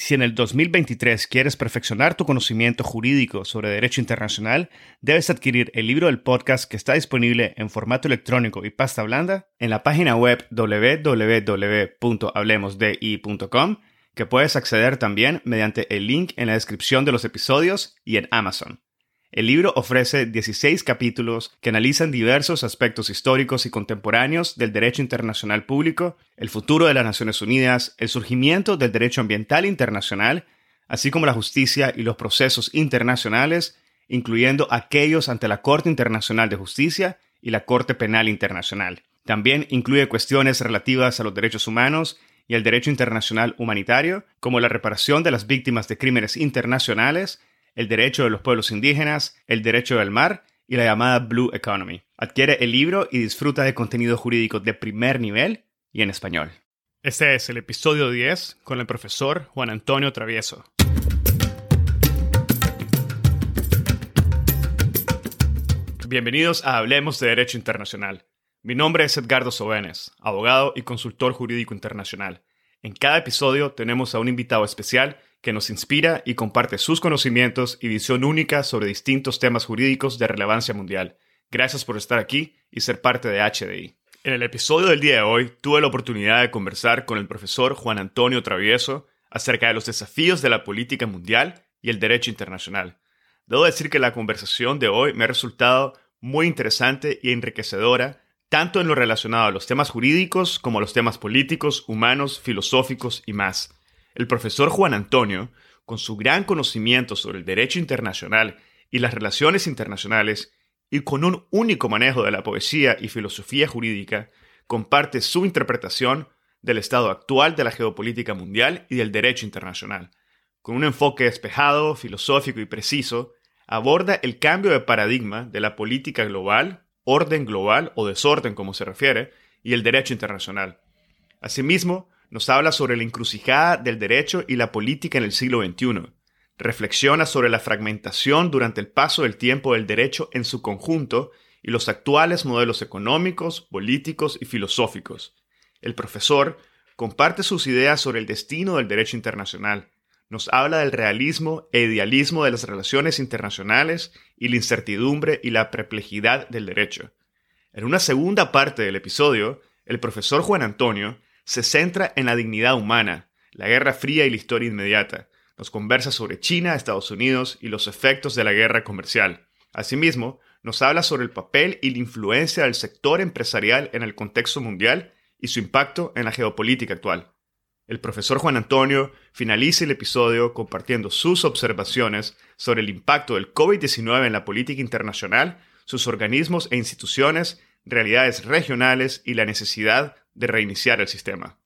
Si en el 2023 quieres perfeccionar tu conocimiento jurídico sobre derecho internacional, debes adquirir el libro del podcast que está disponible en formato electrónico y pasta blanda en la página web www.hablemosdi.com, que puedes acceder también mediante el link en la descripción de los episodios y en Amazon. El libro ofrece 16 capítulos que analizan diversos aspectos históricos y contemporáneos del derecho internacional público, el futuro de las Naciones Unidas, el surgimiento del derecho ambiental internacional, así como la justicia y los procesos internacionales, incluyendo aquellos ante la Corte Internacional de Justicia y la Corte Penal Internacional. También incluye cuestiones relativas a los derechos humanos y el derecho internacional humanitario, como la reparación de las víctimas de crímenes internacionales, el derecho de los pueblos indígenas, el derecho del mar y la llamada Blue Economy. Adquiere el libro y disfruta de contenido jurídico de primer nivel y en español. Este es el episodio 10 con el profesor Juan Antonio Travieso. Bienvenidos a Hablemos de Derecho Internacional. Mi nombre es Edgardo Sobenes, abogado y consultor jurídico internacional. En cada episodio tenemos a un invitado especial que nos inspira y comparte sus conocimientos y visión única sobre distintos temas jurídicos de relevancia mundial. Gracias por estar aquí y ser parte de HDI. En el episodio del día de hoy tuve la oportunidad de conversar con el profesor Juan Antonio Travieso acerca de los desafíos de la política mundial y el derecho internacional. Debo decir que la conversación de hoy me ha resultado muy interesante y enriquecedora, tanto en lo relacionado a los temas jurídicos como a los temas políticos, humanos, filosóficos y más. El profesor Juan Antonio, con su gran conocimiento sobre el derecho internacional y las relaciones internacionales, y con un único manejo de la poesía y filosofía jurídica, comparte su interpretación del estado actual de la geopolítica mundial y del derecho internacional. Con un enfoque despejado, filosófico y preciso, aborda el cambio de paradigma de la política global, orden global o desorden como se refiere, y el derecho internacional. Asimismo, nos habla sobre la encrucijada del derecho y la política en el siglo XXI. Reflexiona sobre la fragmentación durante el paso del tiempo del derecho en su conjunto y los actuales modelos económicos, políticos y filosóficos. El profesor comparte sus ideas sobre el destino del derecho internacional. Nos habla del realismo e idealismo de las relaciones internacionales y la incertidumbre y la perplejidad del derecho. En una segunda parte del episodio, el profesor Juan Antonio se centra en la dignidad humana, la Guerra Fría y la historia inmediata. Nos conversa sobre China, Estados Unidos y los efectos de la guerra comercial. Asimismo, nos habla sobre el papel y la influencia del sector empresarial en el contexto mundial y su impacto en la geopolítica actual. El profesor Juan Antonio finaliza el episodio compartiendo sus observaciones sobre el impacto del COVID-19 en la política internacional, sus organismos e instituciones, realidades regionales y la necesidad de reiniciar el sistema.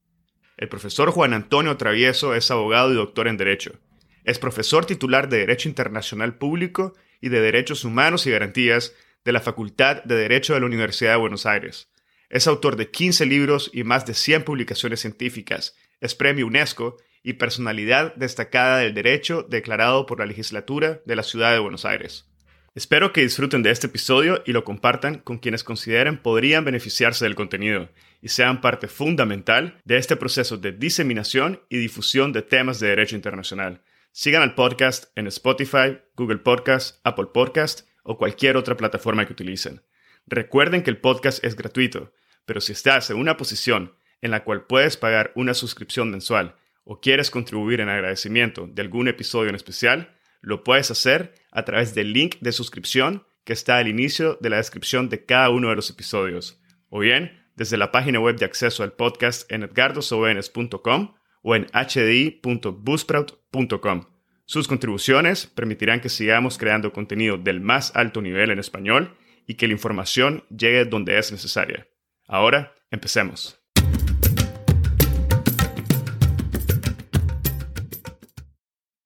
El profesor Juan Antonio Travieso es abogado y doctor en Derecho. Es profesor titular de Derecho Internacional Público y de Derechos Humanos y Garantías de la Facultad de Derecho de la Universidad de Buenos Aires. Es autor de 15 libros y más de 100 publicaciones científicas. Es premio UNESCO y personalidad destacada del derecho declarado por la legislatura de la Ciudad de Buenos Aires. Espero que disfruten de este episodio y lo compartan con quienes consideren podrían beneficiarse del contenido y sean parte fundamental de este proceso de diseminación y difusión de temas de derecho internacional. Sigan al podcast en Spotify, Google Podcast, Apple Podcast o cualquier otra plataforma que utilicen. Recuerden que el podcast es gratuito, pero si estás en una posición en la cual puedes pagar una suscripción mensual o quieres contribuir en agradecimiento de algún episodio en especial, lo puedes hacer a través del link de suscripción que está al inicio de la descripción de cada uno de los episodios, o bien desde la página web de acceso al podcast en edgardosobenes.com o en hdi.busprout.com. Sus contribuciones permitirán que sigamos creando contenido del más alto nivel en español y que la información llegue donde es necesaria. Ahora, empecemos.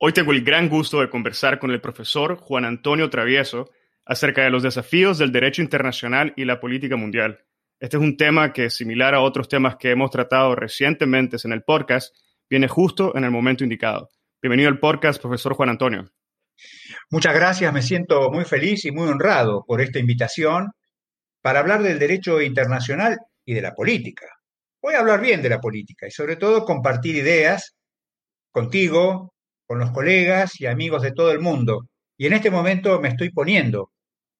Hoy tengo el gran gusto de conversar con el profesor Juan Antonio Travieso acerca de los desafíos del derecho internacional y la política mundial. Este es un tema que, similar a otros temas que hemos tratado recientemente en el podcast, viene justo en el momento indicado. Bienvenido al podcast, profesor Juan Antonio. Muchas gracias, me siento muy feliz y muy honrado por esta invitación para hablar del derecho internacional y de la política. Voy a hablar bien de la política y sobre todo compartir ideas contigo, con los colegas y amigos de todo el mundo. Y en este momento me estoy poniendo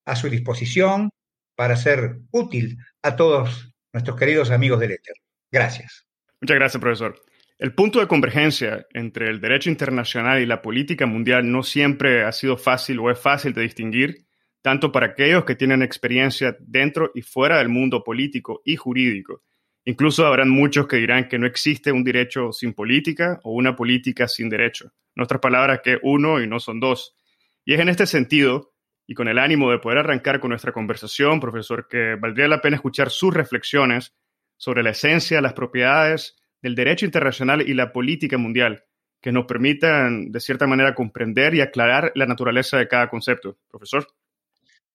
a su disposición para ser útil a todos nuestros queridos amigos del éter. Gracias. Muchas gracias, profesor. El punto de convergencia entre el derecho internacional y la política mundial no siempre ha sido fácil o es fácil de distinguir, tanto para aquellos que tienen experiencia dentro y fuera del mundo político y jurídico. Incluso habrán muchos que dirán que no existe un derecho sin política o una política sin derecho. En otras palabras, que uno y no son dos. Y es en este sentido, y con el ánimo de poder arrancar con nuestra conversación, profesor, que valdría la pena escuchar sus reflexiones sobre la esencia, las propiedades del derecho internacional y la política mundial, que nos permitan, de cierta manera, comprender y aclarar la naturaleza de cada concepto. Profesor.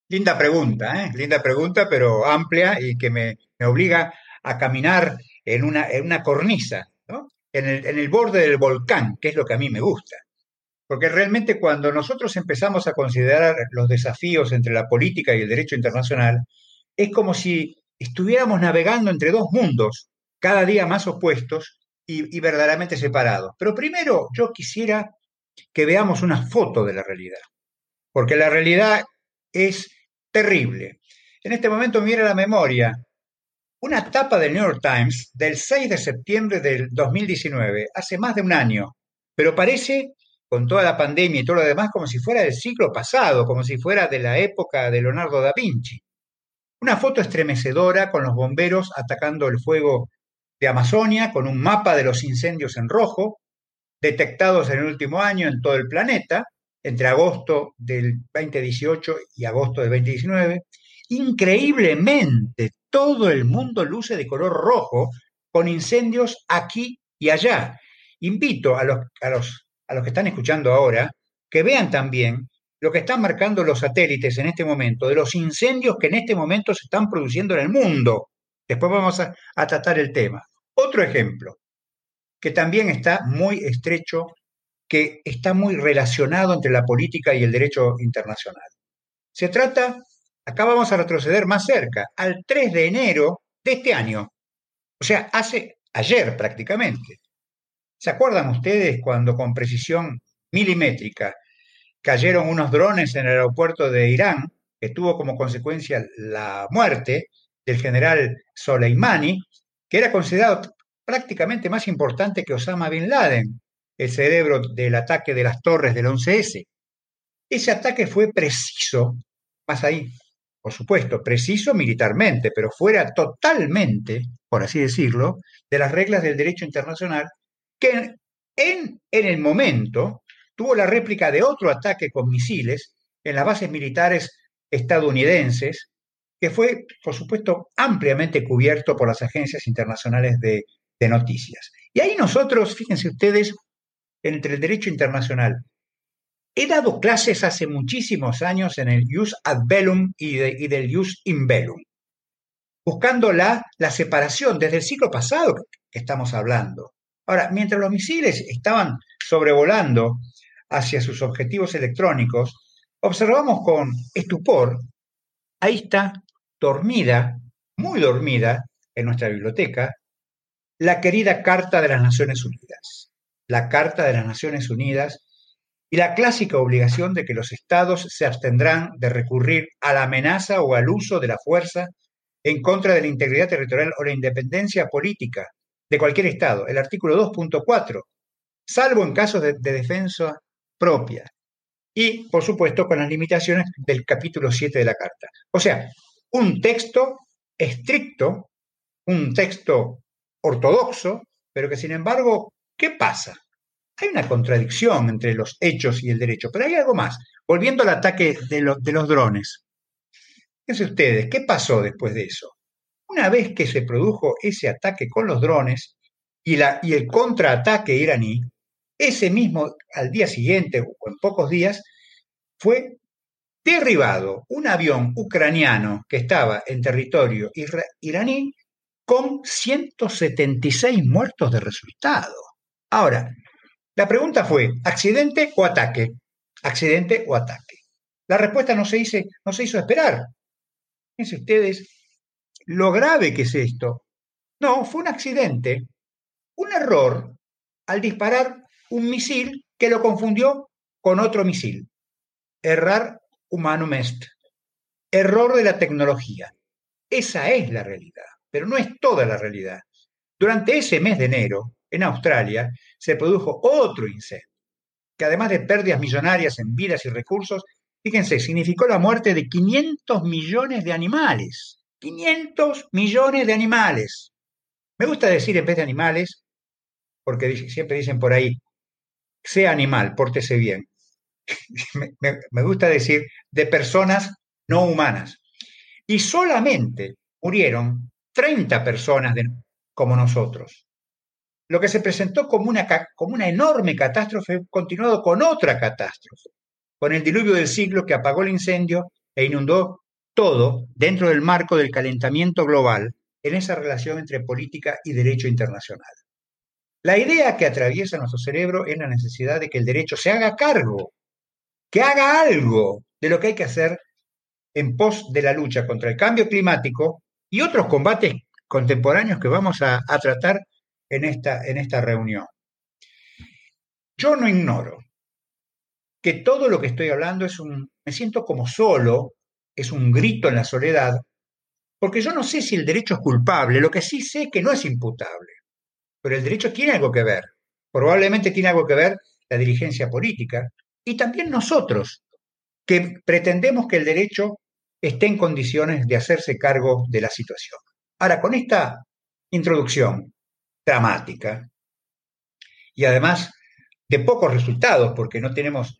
Linda pregunta, ¿eh? linda pregunta, pero amplia y que me, obliga a caminar en una, en una cornisa, ¿no? en, el, en el borde del volcán, que es lo que a mí me gusta. Porque realmente cuando nosotros empezamos a considerar los desafíos entre la política y el derecho internacional, es como si estuviéramos navegando entre dos mundos, cada día más opuestos y, verdaderamente separados. Pero primero yo quisiera que veamos una foto de la realidad, porque la realidad es terrible. En este momento mira la memoria una tapa del New York Times del 6 de septiembre del 2019, hace más de un año, pero parece, con toda la pandemia y todo lo demás, como si fuera del siglo pasado, como si fuera de la época de Leonardo da Vinci. Una foto estremecedora con los bomberos atacando el fuego de Amazonia, con un mapa de los incendios en rojo, detectados en el último año en todo el planeta, entre agosto del 2018 y agosto del 2019. Increíblemente, todo el mundo luce de color rojo, con incendios aquí y allá. Invito a los, a los, a los que están escuchando ahora que vean también lo que están marcando los satélites en este momento, de los incendios que en este momento se están produciendo en el mundo. Después vamos a, tratar el tema. Otro ejemplo, que también está muy estrecho, que está muy relacionado entre la política y el derecho internacional. Se trata, acá vamos a retroceder más cerca, al 3 de enero de este año, o sea, hace ayer prácticamente. ¿Se acuerdan ustedes cuando con precisión milimétrica cayeron unos drones en el aeropuerto de Irán, que tuvo como consecuencia la muerte del general Soleimani, que era considerado prácticamente más importante que Osama Bin Laden, el cerebro del ataque de las torres del 11S. Ese ataque fue preciso, más ahí, por supuesto, preciso militarmente, pero fuera totalmente, por así decirlo, de las reglas del derecho internacional, que en, en el momento tuvo la réplica de otro ataque con misiles en las bases militares estadounidenses, que fue, por supuesto, ampliamente cubierto por las agencias internacionales de, noticias. Y ahí nosotros, fíjense ustedes, entre el derecho internacional, he dado clases hace muchísimos años en el Jus ad bellum y, y del Jus in bellum, buscando la, la separación desde el siglo pasado que estamos hablando. Ahora, mientras los misiles estaban sobrevolando hacia sus objetivos electrónicos, observamos con estupor, ahí está, dormida, muy dormida, en nuestra biblioteca, la querida Carta de las Naciones Unidas. La Carta de las Naciones Unidas y la clásica obligación de que los estados se abstendrán de recurrir a la amenaza o al uso de la fuerza en contra de la integridad territorial o la independencia política de cualquier estado. El artículo 2.4, salvo en casos de, de defensa propia. Y, por supuesto, con las limitaciones del capítulo 7 de la Carta. O sea, un texto estricto, un texto ortodoxo, pero que sin embargo, ¿qué pasa? Hay una contradicción entre los hechos y el derecho, pero hay algo más. Volviendo al ataque de, de los drones. Fíjense ustedes, ¿qué pasó después de eso? Una vez que se produjo ese ataque con los drones y, la, y el contraataque iraní, ese mismo, al día siguiente o en pocos días, fue derribado un avión ucraniano que estaba en territorio iraní con 176 muertos de resultado. Ahora, la pregunta fue, ¿accidente o ataque? ¿Accidente o ataque? La respuesta no se, hizo, no se hizo esperar. Fíjense ustedes lo grave que es esto. No, fue un accidente, un error al disparar un misil que lo confundió con otro misil. Errar humanum est. Error de la tecnología. Esa es la realidad, pero no es toda la realidad. Durante ese mes de enero, en Australia, se produjo otro incendio, que además de pérdidas millonarias en vidas y recursos, fíjense, significó la muerte de 500 millones de animales. 500 millones de animales. Me gusta decir en vez de animales, porque siempre dicen por ahí, sea animal, pórtese bien. me, gusta decir de personas no humanas. Y solamente murieron 30 personas como nosotros. Lo que se presentó como una, como una enorme catástrofe, continuado con otra catástrofe, con el diluvio del siglo que apagó el incendio e inundó todo dentro del marco del calentamiento global en esa relación entre política y derecho internacional. La idea que atraviesa nuestro cerebro es la necesidad de que el derecho se haga cargo, que haga algo de lo que hay que hacer en pos de la lucha contra el cambio climático y otros combates contemporáneos que vamos a, tratar en esta, en esta reunión. Yo no ignoro que todo lo que estoy hablando es un, me siento como solo, es un grito en la soledad, porque yo no sé si el derecho es culpable, lo que sí sé es que no es imputable pero el derecho tiene algo que ver. Probablemente tiene algo que ver la dirigencia política y también nosotros, que pretendemos que el derecho esté en condiciones de hacerse cargo de la situación. Ahora, con esta introducción dramática y además de pocos resultados, porque no tenemos,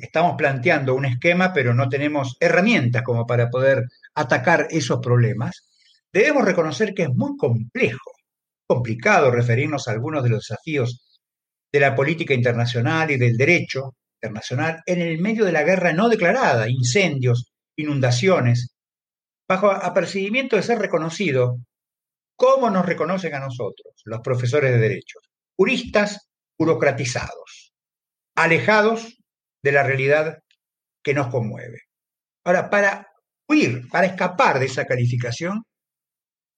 estamos planteando un esquema, pero no tenemos herramientas como para poder atacar esos problemas, debemos reconocer que es muy complejo complicado referirnos a algunos de los desafíos de la política internacional y del derecho internacional en el medio de la guerra no declarada, incendios, inundaciones, bajo apercibimiento de ser reconocido como nos reconocen a nosotros, los profesores de derecho, juristas burocratizados, alejados de la realidad que nos conmueve. Ahora, para huir, para escapar de esa calificación,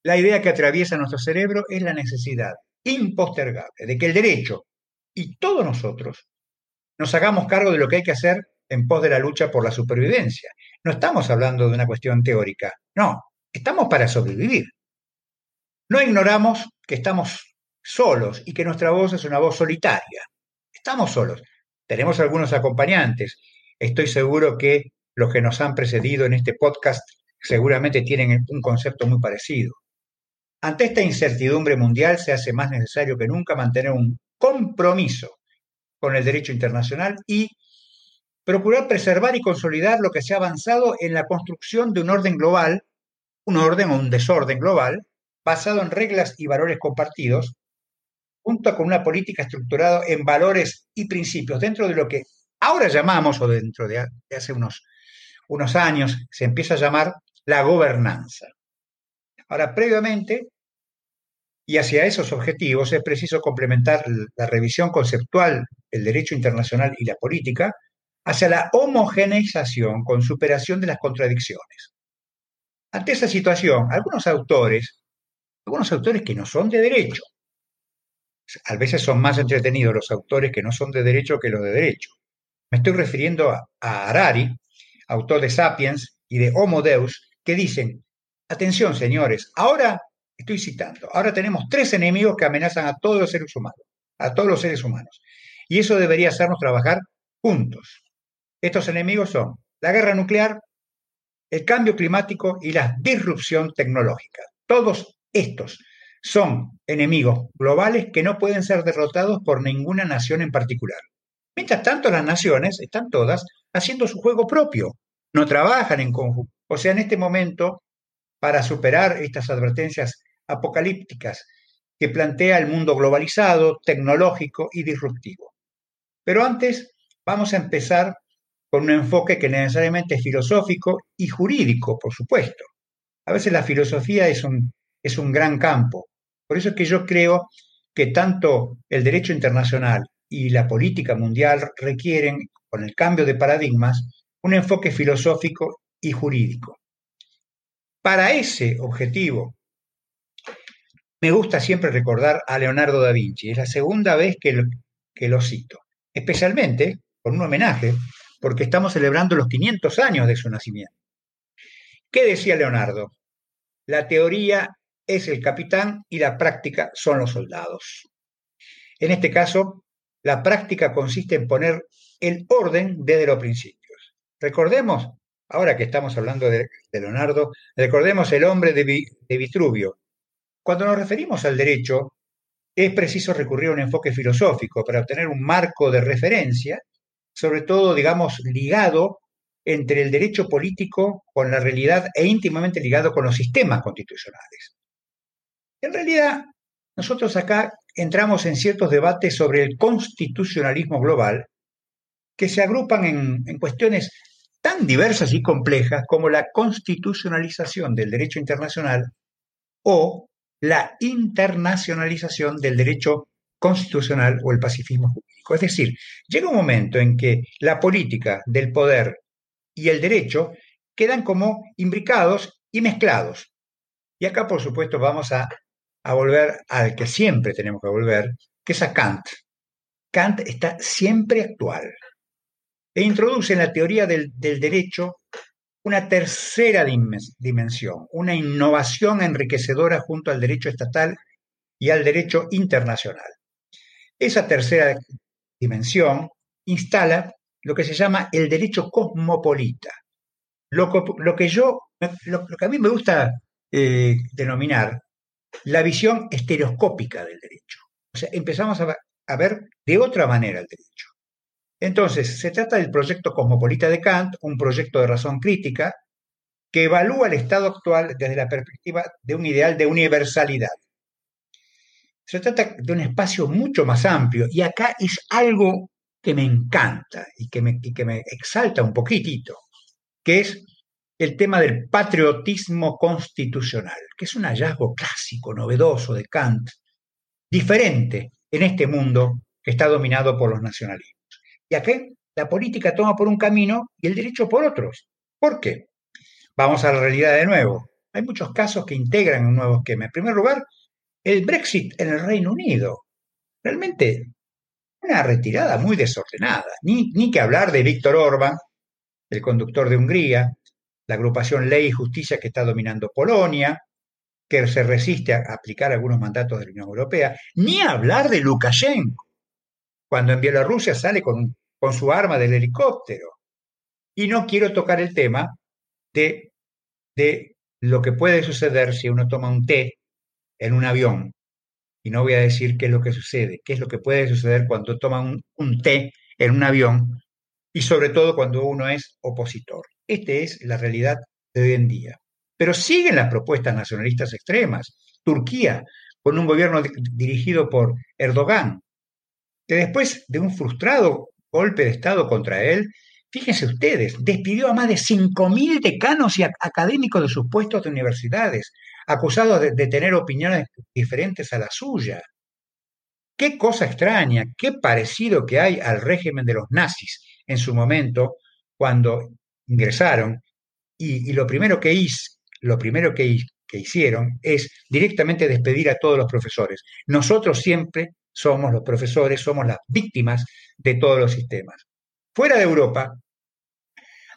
la idea que atraviesa nuestro cerebro es la necesidad impostergable de que el derecho y todos nosotros nos hagamos cargo de lo que hay que hacer en pos de la lucha por la supervivencia. No estamos hablando de una cuestión teórica, no, estamos para sobrevivir. No ignoramos que estamos solos y que nuestra voz es una voz solitaria. Estamos solos. Tenemos algunos acompañantes. Estoy seguro que los que nos han precedido en este podcast seguramente tienen un concepto muy parecido. Ante esta incertidumbre mundial se hace más necesario que nunca mantener un compromiso con el derecho internacional y procurar preservar y consolidar lo que se ha avanzado en la construcción de un orden global, un orden o un desorden global, basado en reglas y valores compartidos, junto con una política estructurada en valores y principios dentro de lo que ahora llamamos, o dentro de, hace unos, unos años, se empieza a llamar la gobernanza. Ahora, previamente, y hacia esos objetivos es preciso complementar la revisión conceptual del derecho internacional y la política hacia la homogeneización con superación de las contradicciones. Ante esa situación, algunos autores, algunos autores que no son de derecho, a veces son más entretenidos los autores que no son de derecho que los de derecho. Me estoy refiriendo a, a Harari, autor de Sapiens y de Homo Deus, que dicen, atención señores, ahora Estoy citando. Ahora tenemos tres enemigos que amenazan a todos los seres humanos, a todos los seres humanos. Y eso debería hacernos trabajar juntos. Estos enemigos son la guerra nuclear, el cambio climático y la disrupción tecnológica. Todos estos son enemigos globales que no pueden ser derrotados por ninguna nación en particular. Mientras tanto, las naciones están todas haciendo su juego propio, no trabajan en conjunto. O sea, en este momento, para superar estas advertencias apocalípticas que plantea el mundo globalizado, tecnológico y disruptivo. Pero antes vamos a empezar con un enfoque que necesariamente es filosófico y jurídico, por supuesto. A veces la filosofía es un, es un gran campo. Por eso es que yo creo que tanto el derecho internacional y la política mundial requieren, con el cambio de paradigmas, un enfoque filosófico y jurídico. Para ese objetivo me gusta siempre recordar a Leonardo da Vinci. Es la segunda vez que, lo cito, especialmente con un homenaje, porque estamos celebrando los 500 años de su nacimiento. ¿Qué decía Leonardo? La teoría es el capitán y la práctica son los soldados. En este caso, la práctica consiste en poner el orden desde los principios. Recordemos, ahora que estamos hablando de, Leonardo, recordemos el hombre de, de Vitruvio. Cuando nos referimos al derecho, es preciso recurrir a un enfoque filosófico para obtener un marco de referencia, sobre todo, digamos, ligado entre el derecho político con la realidad e íntimamente ligado con los sistemas constitucionales. En realidad, nosotros acá entramos en ciertos debates sobre el constitucionalismo global que se agrupan en, cuestiones tan diversas y complejas como la constitucionalización del derecho internacional o la internacionalización del derecho constitucional o el pacifismo jurídico. Es decir, llega un momento en que la política del poder y el derecho quedan como imbricados y mezclados. Y acá, por supuesto, vamos a, volver al que siempre tenemos que volver, que es a Kant. Kant está siempre actual e introduce en la teoría del, del derecho una tercera dimensión, una innovación enriquecedora junto al derecho estatal y al derecho internacional. Esa tercera dimensión instala lo que se llama el derecho cosmopolita. Lo, que yo, lo, que a mí me gusta eh, denominar la visión estereoscópica del derecho. Empezamos a, ver de otra manera el derecho. Entonces, se trata del proyecto cosmopolita de Kant, un proyecto de razón crítica que evalúa el estado actual desde la perspectiva de un ideal de universalidad. Se trata de un espacio mucho más amplio y acá es algo que me encanta y que me, que me exalta un poquitito, que es el tema del patriotismo constitucional, que es un hallazgo clásico, novedoso de Kant, diferente en este mundo que está dominado por los nacionalismos. Y aquí la política toma por un camino y el derecho por otros. ¿Por qué? Vamos a la realidad de nuevo. Hay muchos casos que integran un nuevo esquema. En primer lugar, el Brexit en el Reino Unido. Realmente una retirada muy desordenada. Ni, ni que hablar de Víctor Orban, el conductor de Hungría, la agrupación Ley y Justicia que está dominando Polonia, que se resiste a aplicar algunos mandatos de la Unión Europea, ni hablar de Lukashenko, cuando en Bielorrusia sale con, con su arma del helicóptero. Y no quiero tocar el tema de, de lo que puede suceder si uno toma un té en un avión y no voy a decir qué es lo que sucede, qué es lo que puede suceder cuando toman un, té en un avión y sobre todo cuando uno es opositor. Esta es la realidad de hoy en día. Pero siguen las propuestas nacionalistas extremas. Turquía, con un gobierno dirigido por Erdogan, que después de un frustrado golpe de Estado contra él, fíjense ustedes, despidió a más de 5.000 decanos y académicos de sus puestos de universidades, acusados de, tener opiniones diferentes a la suya. Qué cosa extraña, qué parecido que hay al régimen de los nazis en su momento, cuando ingresaron, y, lo primero que, lo primero que, hicieron es directamente despedir a todos los profesores. Nosotros siempre somos los profesores, somos las víctimas de todos los sistemas. Fuera de Europa,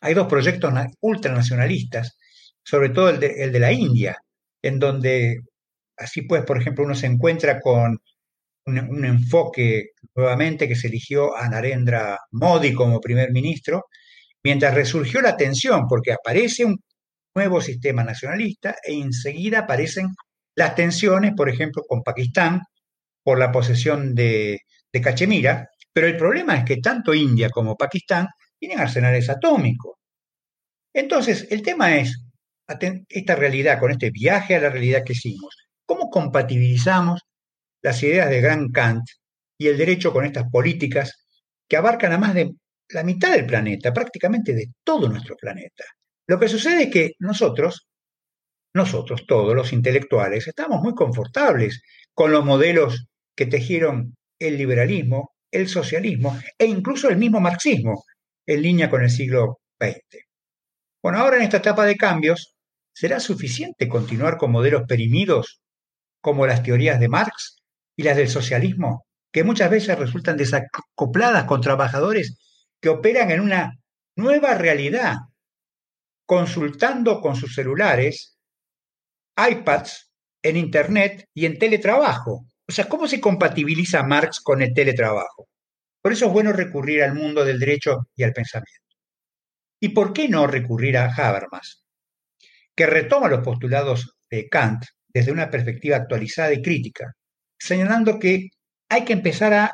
hay dos proyectos ultranacionalistas, sobre todo el de, el de la India, en donde así pues, por ejemplo, uno se encuentra con un, enfoque nuevamente que se eligió a Narendra Modi como primer ministro, mientras resurgió la tensión, porque aparece un nuevo sistema nacionalista e enseguida aparecen las tensiones, por ejemplo, con Pakistán por la posesión de, Cachemira, pero el problema es que tanto India como Pakistán tienen arsenales atómicos. Entonces, el tema es, esta realidad, con este viaje a la realidad que hicimos, ¿cómo compatibilizamos las ideas de Gran Kant y el derecho con estas políticas que abarcan a más de la mitad del planeta, prácticamente de todo nuestro planeta? Lo que sucede es que nosotros, nosotros todos los intelectuales, estamos muy confortables con los modelos que tejieron el liberalismo, el socialismo e incluso el mismo marxismo en línea con el siglo XX. Bueno, ahora en esta etapa de cambios, ¿Será suficiente continuar con modelos perimidos como las teorías de Marx y las del socialismo, que muchas veces resultan desacopladas con trabajadores que operan en una nueva realidad, consultando con sus celulares, iPads, en Internet y en teletrabajo. O sea, ¿cómo se compatibiliza Marx con el teletrabajo? Por eso es bueno recurrir al mundo del derecho y al pensamiento. ¿Y por qué no recurrir a Habermas, que retoma los postulados de Kant desde una perspectiva actualizada y crítica, señalando que hay que empezar a,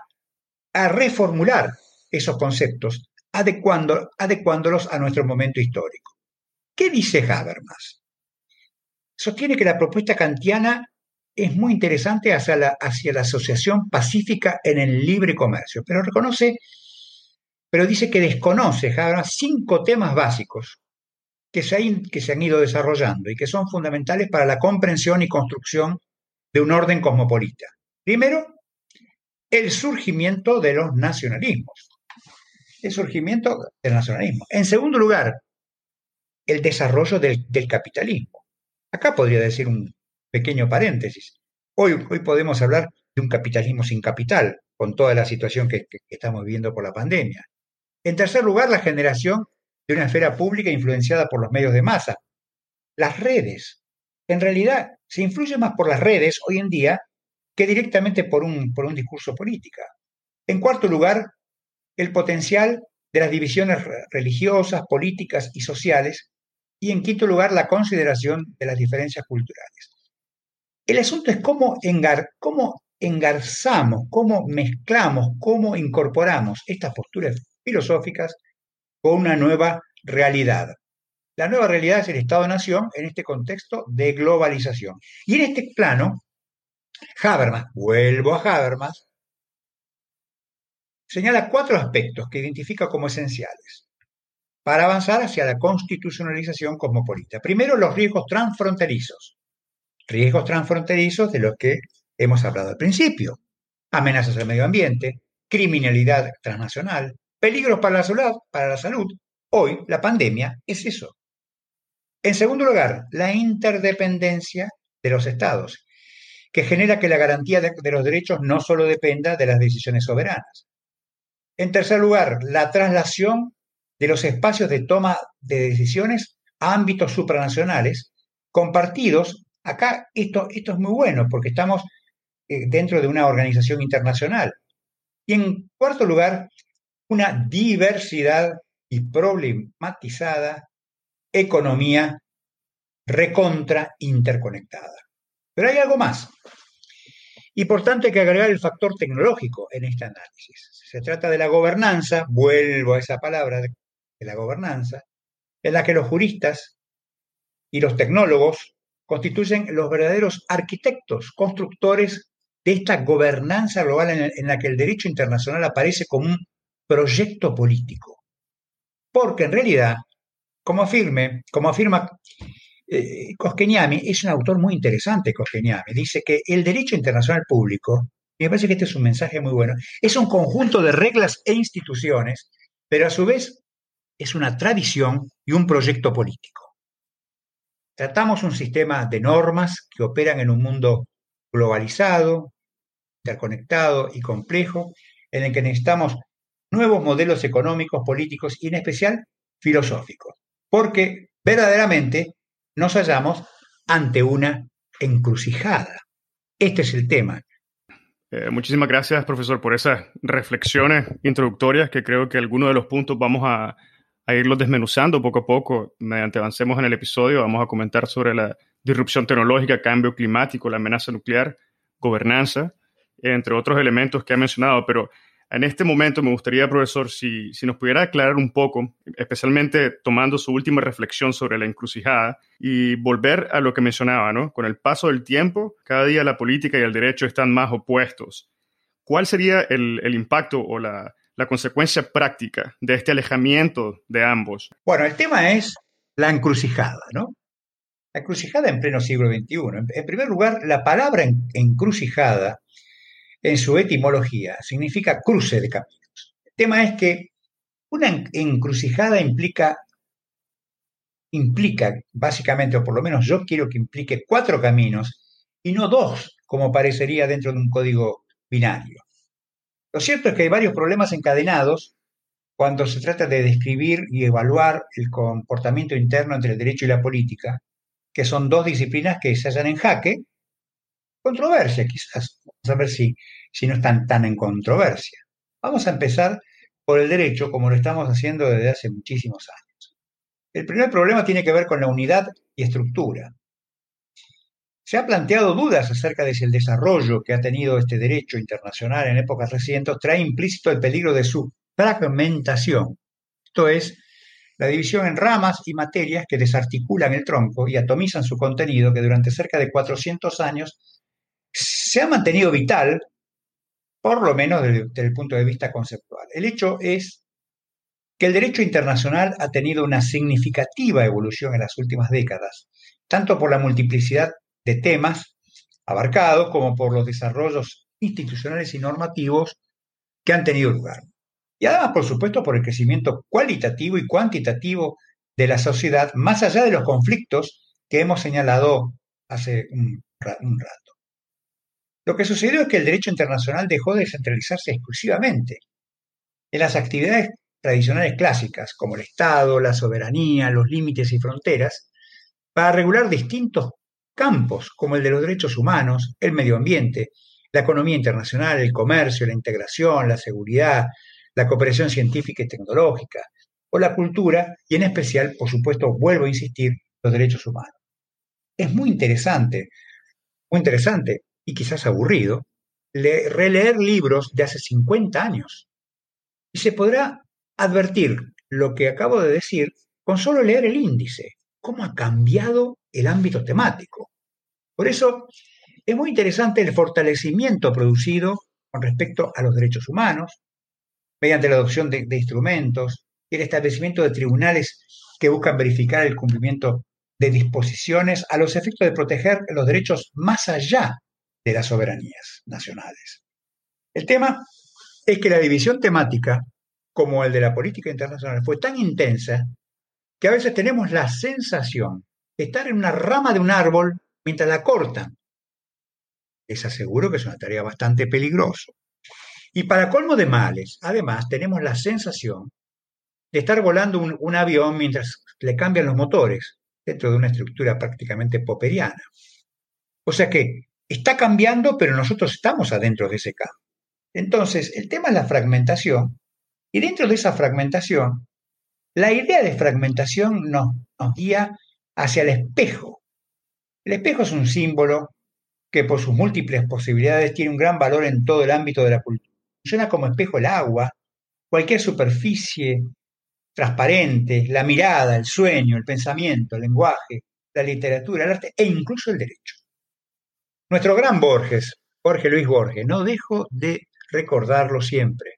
reformular esos conceptos, adecuándolos a nuestro momento histórico? ¿Qué dice Habermas? Sostiene que la propuesta kantiana es muy interesante hacia la, hacia la asociación pacífica en el libre comercio, pero reconoce, pero dice que desconoce Habermas cinco temas básicos que se, que se han ido desarrollando y que son fundamentales para la comprensión y construcción de un orden cosmopolita. Primero, el surgimiento de los nacionalismos. El surgimiento del nacionalismo. En segundo lugar, el desarrollo del, del capitalismo. Acá podría decir un pequeño paréntesis. Hoy, hoy podemos hablar de un capitalismo sin capital, con toda la situación que, estamos viviendo por la pandemia. En tercer lugar, la generación de una esfera pública influenciada por los medios de masa. Las redes. En realidad, se influye más por las redes hoy en día que directamente por un, por un discurso político. En cuarto lugar, el potencial de las divisiones religiosas, políticas y sociales. Y en quinto lugar, la consideración de las diferencias culturales. El asunto es cómo, engar, cómo engarzamos, cómo mezclamos, cómo incorporamos estas posturas filosóficas con una nueva realidad. La nueva realidad es el Estado-Nación en este contexto de globalización. Y en este plano, Habermas, vuelvo a Habermas, señala cuatro aspectos que identifica como esenciales para avanzar hacia la constitucionalización cosmopolita. Primero, los riesgos transfronterizos riesgos transfronterizos de los que hemos hablado al principio, amenazas al medio ambiente, criminalidad transnacional, peligros para la salud, para la salud. Hoy la pandemia es eso. En segundo lugar, la interdependencia de los estados, que genera que la garantía de, de los derechos no solo dependa de las decisiones soberanas. En tercer lugar, la traslación de los espacios de toma de decisiones a ámbitos supranacionales compartidos Acá esto, esto es muy bueno porque estamos eh, dentro de una organización internacional. Y en cuarto lugar, una diversidad y problematizada economía recontra interconectada. Pero hay algo más. Y por tanto hay que agregar el factor tecnológico en este análisis. Se trata de la gobernanza, vuelvo a esa palabra de la gobernanza, en la que los juristas y los tecnólogos constituyen los verdaderos arquitectos, constructores de esta gobernanza global en, la que el derecho internacional aparece como un proyecto político. Porque en realidad, como, afirme, como afirma eh, es un autor muy interesante, Koskeniami, dice que el derecho internacional público, y me parece que este es un mensaje muy bueno, es un conjunto de reglas e instituciones, pero a su vez es una tradición y un proyecto político. Tratamos un sistema de normas que operan en un mundo globalizado, interconectado y complejo, en el que necesitamos nuevos modelos económicos, políticos y en especial filosóficos, porque verdaderamente nos hallamos ante una encrucijada. Este es el tema. Eh, muchísimas gracias, profesor, por esas reflexiones introductorias que creo que algunos de los puntos vamos a, a irlo desmenuzando poco a poco. Mediante avancemos en el episodio, vamos a comentar sobre la disrupción tecnológica, cambio climático, la amenaza nuclear, gobernanza, entre otros elementos que ha mencionado. Pero en este momento me gustaría, profesor, si, si nos pudiera aclarar un poco, especialmente tomando su última reflexión sobre la encrucijada y volver a lo que mencionaba, ¿no? Con el paso del tiempo, cada día la política y el derecho están más opuestos. ¿Cuál sería el, el impacto o la, la consecuencia práctica de este alejamiento de ambos? Bueno, el tema es la encrucijada, ¿no? La encrucijada en pleno siglo XXI. En primer lugar, la palabra encrucijada en su etimología significa cruce de caminos. El tema es que una encrucijada implica, implica básicamente, o por lo menos yo quiero que implique cuatro caminos y no dos, como parecería dentro de un código binario. Lo cierto es que hay varios problemas encadenados cuando se trata de describir y evaluar el comportamiento interno entre el derecho y la política, que son dos disciplinas que se hallan en jaque, controversia quizás, vamos a ver si, si no están tan en controversia. Vamos a empezar por el derecho como lo estamos haciendo desde hace muchísimos años. El primer problema tiene que ver con la unidad y estructura. Se ha planteado dudas acerca de si el desarrollo que ha tenido este derecho internacional en épocas recientes trae implícito el peligro de su fragmentación, esto es, la división en ramas y materias que desarticulan el tronco y atomizan su contenido que durante cerca de 400 años se ha mantenido vital, por lo menos desde, el punto de vista conceptual. El hecho es que el derecho internacional ha tenido una significativa evolución en las últimas décadas, tanto por la multiplicidad de temas abarcados como por los desarrollos institucionales y normativos que han tenido lugar. Y además, por supuesto, por el crecimiento cualitativo y cuantitativo de la sociedad, más allá de los conflictos que hemos señalado hace un, un rato. Lo que sucedió es que el derecho internacional dejó de centralizarse exclusivamente en las actividades tradicionales clásicas, como el Estado, la soberanía, los límites y fronteras, para regular distintos campos como el de los derechos humanos, el medio ambiente, la economía internacional, el comercio, la integración, la seguridad, la cooperación científica y tecnológica, o la cultura, y en especial, por supuesto, vuelvo a insistir, los derechos humanos. Es muy interesante, muy interesante y quizás aburrido, releer libros de hace 50 años. Y se podrá advertir lo que acabo de decir con solo leer el índice, cómo ha cambiado el ámbito temático. Por eso es muy interesante el fortalecimiento producido con respecto a los derechos humanos, mediante la adopción de, de instrumentos y el establecimiento de tribunales que buscan verificar el cumplimiento de disposiciones a los efectos de proteger los derechos más allá de las soberanías nacionales. El tema es que la división temática, como el de la política internacional, fue tan intensa que a veces tenemos la sensación de estar en una rama de un árbol mientras la cortan. Les aseguro que es una tarea bastante peligrosa. Y para colmo de males, además, tenemos la sensación de estar volando un, un avión mientras le cambian los motores, dentro de una estructura prácticamente popperiana. O sea que está cambiando, pero nosotros estamos adentro de ese campo. Entonces, el tema es la fragmentación, y dentro de esa fragmentación, la idea de fragmentación nos, nos guía hacia el espejo. El espejo es un símbolo que por sus múltiples posibilidades tiene un gran valor en todo el ámbito de la cultura. Funciona como espejo el agua, cualquier superficie transparente, la mirada, el sueño, el pensamiento, el lenguaje, la literatura, el arte e incluso el derecho. Nuestro gran Borges, Jorge Luis Borges, no dejo de recordarlo siempre.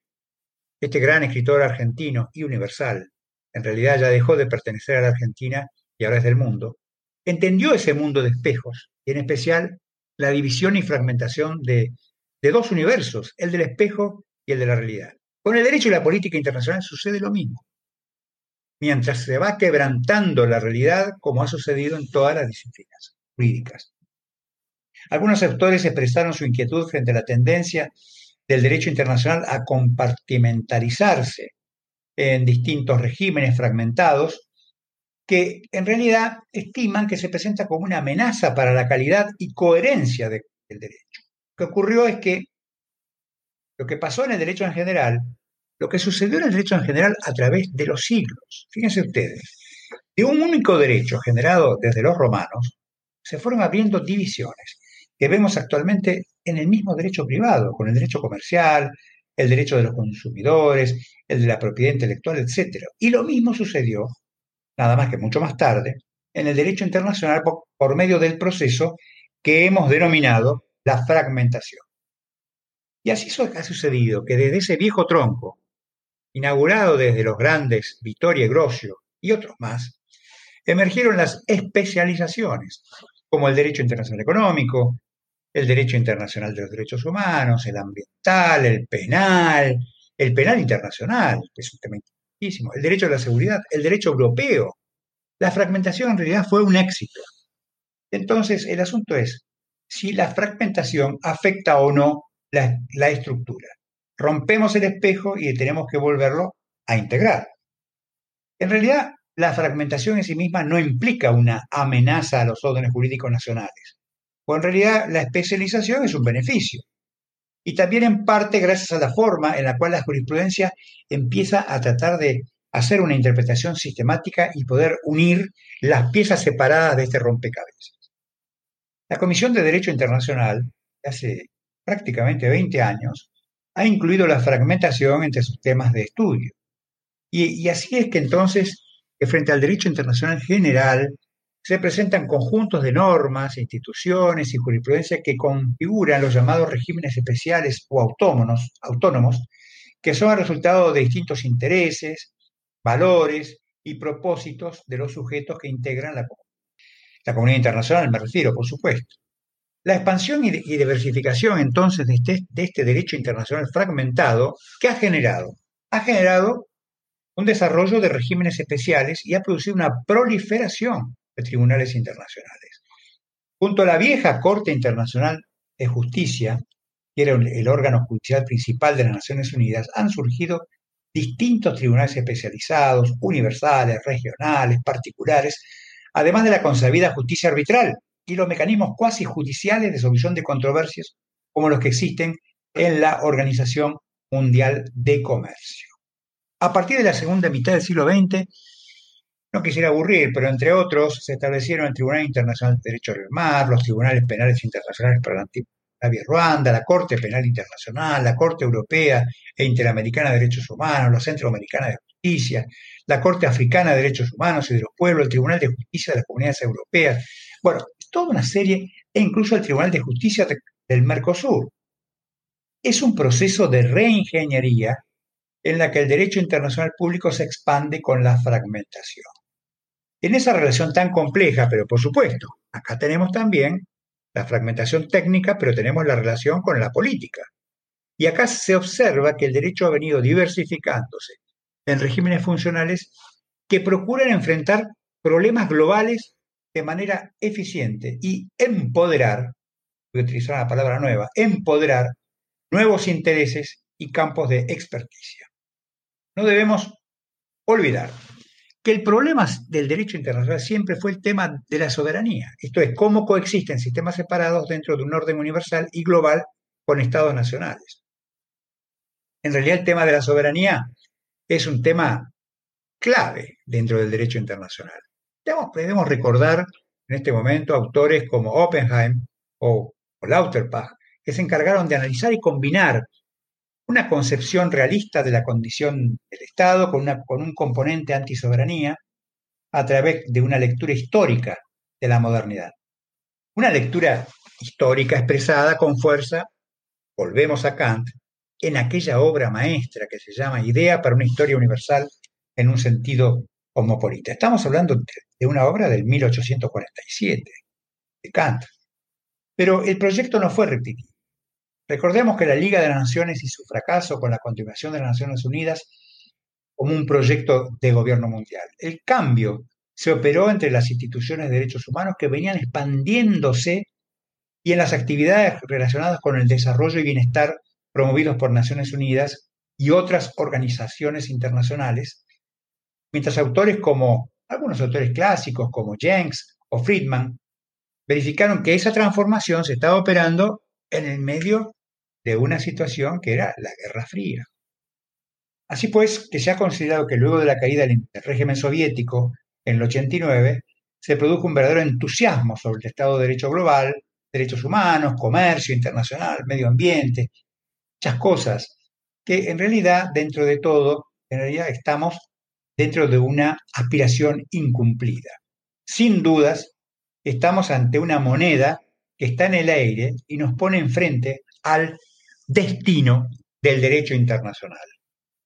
Este gran escritor argentino y universal, en realidad ya dejó de pertenecer a la Argentina y ahora es del mundo, entendió ese mundo de espejos, y en especial la división y fragmentación de, de dos universos, el del espejo y el de la realidad. Con el derecho y la política internacional sucede lo mismo. Mientras se va quebrantando la realidad, como ha sucedido en todas las disciplinas jurídicas. Algunos sectores expresaron su inquietud frente a la tendencia del derecho internacional a compartimentalizarse en distintos regímenes fragmentados que en realidad estiman que se presenta como una amenaza para la calidad y coherencia de, del derecho. Lo que ocurrió es que lo que pasó en el derecho en general, lo que sucedió en el derecho en general a través de los siglos, fíjense ustedes, de un único derecho generado desde los romanos, se fueron abriendo divisiones que vemos actualmente en el mismo derecho privado, con el derecho comercial, el derecho de los consumidores, el de la propiedad intelectual, etc. Y lo mismo sucedió, nada más que mucho más tarde, en el derecho internacional por, medio del proceso que hemos denominado la fragmentación. Y así ha sucedido que desde ese viejo tronco, inaugurado desde los grandes Vittorio Grosio y otros más, emergieron las especializaciones, como el derecho internacional económico, el derecho internacional de los derechos humanos, el ambiental, el penal, el penal internacional, que es un tema importantísimo, el derecho a la seguridad, el derecho europeo. La fragmentación en realidad fue un éxito. Entonces, el asunto es si la fragmentación afecta o no la, la estructura. rompemos el espejo y tenemos que volverlo a integrar. En realidad, la fragmentación en sí misma no implica una amenaza a los órdenes jurídicos nacionales, o en realidad la especialización es un beneficio. Y también en parte gracias a la forma en la cual la jurisprudencia empieza a tratar de hacer una interpretación sistemática y poder unir las piezas separadas de este rompecabezas. La Comisión de Derecho Internacional, hace prácticamente 20 años, ha incluido la fragmentación entre sus temas de estudio. Y, así es que entonces, frente al derecho internacional general, se presentan conjuntos de normas, instituciones y jurisprudencia que configuran los llamados regímenes especiales o autónomos, autónomos que son el resultado de distintos intereses, valores y propósitos de los sujetos que integran la, la comunidad internacional, me refiero, por supuesto. La expansión y, diversificación entonces de este, de este derecho internacional fragmentado, ¿qué ha generado? Ha generado un desarrollo de regímenes especiales y ha producido una proliferación de tribunales internacionales. Junto a la vieja Corte Internacional de Justicia, que era el órgano judicial principal de las Naciones Unidas, han surgido distintos tribunales especializados, universales, regionales, particulares, además de la consabida justicia arbitral y los mecanismos cuasi judiciales de solución de controversias como los que existen en la Organización Mundial de Comercio. A partir de la segunda mitad del siglo XX, no quisiera aburrir, pero entre otros se establecieron el Tribunal Internacional de Derecho del Mar, los Tribunales Penales Internacionales para la Antigua Ruanda, la Corte Penal Internacional, la Corte Europea e Interamericana de Derechos Humanos, la Centroamericana de Justicia, la Corte Africana de Derechos Humanos y de los Pueblos, el Tribunal de Justicia de las Comunidades Europeas. Bueno, toda una serie, e incluso el Tribunal de Justicia del Mercosur. Es un proceso de reingeniería en la que el derecho internacional público se expande con la fragmentación. En esa relación tan compleja, pero por supuesto, acá tenemos también la fragmentación técnica, pero tenemos la relación con la política. Y acá se observa que el derecho ha venido diversificándose en regímenes funcionales que procuran enfrentar problemas globales de manera eficiente y empoderar, voy a utilizar una palabra nueva, empoderar nuevos intereses y campos de experticia. No debemos olvidar que el problema del derecho internacional siempre fue el tema de la soberanía, esto es, cómo coexisten sistemas separados dentro de un orden universal y global con estados nacionales. En realidad el tema de la soberanía es un tema clave dentro del derecho internacional. Debemos, recordar en este momento autores como Oppenheim o, o Lauterbach, que se encargaron de analizar y combinar una concepción realista de la condición del Estado con, una, con un componente antisoberanía a través de una lectura histórica de la modernidad. Una lectura histórica expresada con fuerza, volvemos a Kant, en aquella obra maestra que se llama Idea para una historia universal en un sentido cosmopolita. Estamos hablando de una obra del 1847, de Kant. Pero el proyecto no fue repetido. Recordemos que la Liga de las Naciones y su fracaso con la continuación de las Naciones Unidas como un proyecto de gobierno mundial. El cambio se operó entre las instituciones de derechos humanos que venían expandiéndose y en las actividades relacionadas con el desarrollo y bienestar promovidos por Naciones Unidas y otras organizaciones internacionales, mientras autores como algunos autores clásicos como Jenks o Friedman verificaron que esa transformación se estaba operando en el medio de una situación que era la Guerra Fría. Así pues, que se ha considerado que luego de la caída del régimen soviético en el 89, se produjo un verdadero entusiasmo sobre el Estado de Derecho global, derechos humanos, comercio internacional, medio ambiente, muchas cosas, que en realidad, dentro de todo, en realidad estamos dentro de una aspiración incumplida. Sin dudas, estamos ante una moneda que está en el aire y nos pone enfrente al destino del derecho internacional,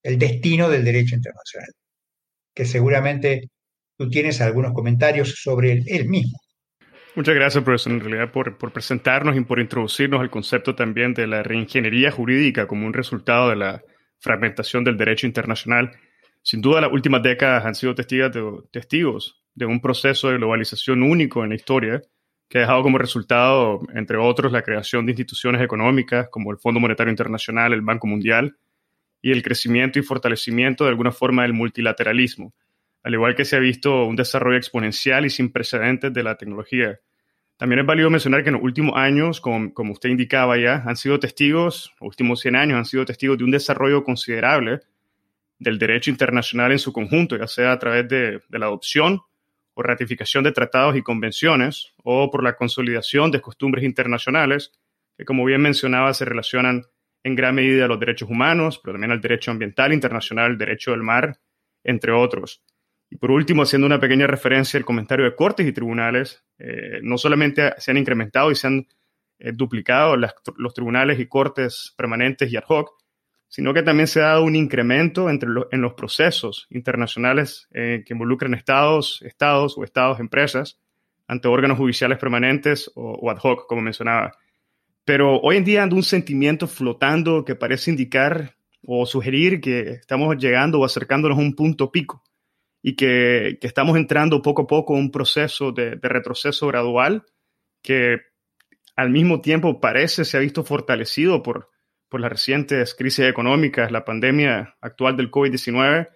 el destino del derecho internacional, que seguramente tú tienes algunos comentarios sobre él, mismo. Muchas gracias, profesor, en realidad por, por, presentarnos y por introducirnos al concepto también de la reingeniería jurídica como un resultado de la fragmentación del derecho internacional. Sin duda, las últimas décadas han sido testigos de, testigos de un proceso de globalización único en la historia, que ha dejado como resultado, entre otros, la creación de instituciones económicas como el Fondo Monetario Internacional, el Banco Mundial, y el crecimiento y fortalecimiento de alguna forma del multilateralismo, al igual que se ha visto un desarrollo exponencial y sin precedentes de la tecnología. También es válido mencionar que en los últimos años, como, usted indicaba ya, han sido testigos, los últimos 100 años han sido testigos de un desarrollo considerable del derecho internacional en su conjunto, ya sea a través de la adopción o ratificación de tratados y convenciones, o por la consolidación de costumbres internacionales que, como bien mencionaba, se relacionan en gran medida a los derechos humanos, pero también al derecho ambiental internacional, el derecho del mar, entre otros. Y por último, haciendo una pequeña referencia al comentario de cortes y tribunales, eh, no solamente se han incrementado y se han eh, duplicado los tribunales y cortes permanentes y ad hoc, sino que también se ha dado un incremento entre en los procesos internacionales eh, que involucran estados, estados o estados, empresas, ante órganos judiciales permanentes o, ad hoc, como mencionaba. Pero hoy en día anda un sentimiento flotando que parece indicar o sugerir que estamos llegando o acercándonos a un punto pico y que, estamos entrando poco a poco en un proceso de, retroceso gradual que al mismo tiempo parece se ha visto fortalecido por, por las recientes crisis económicas, la pandemia actual del COVID-19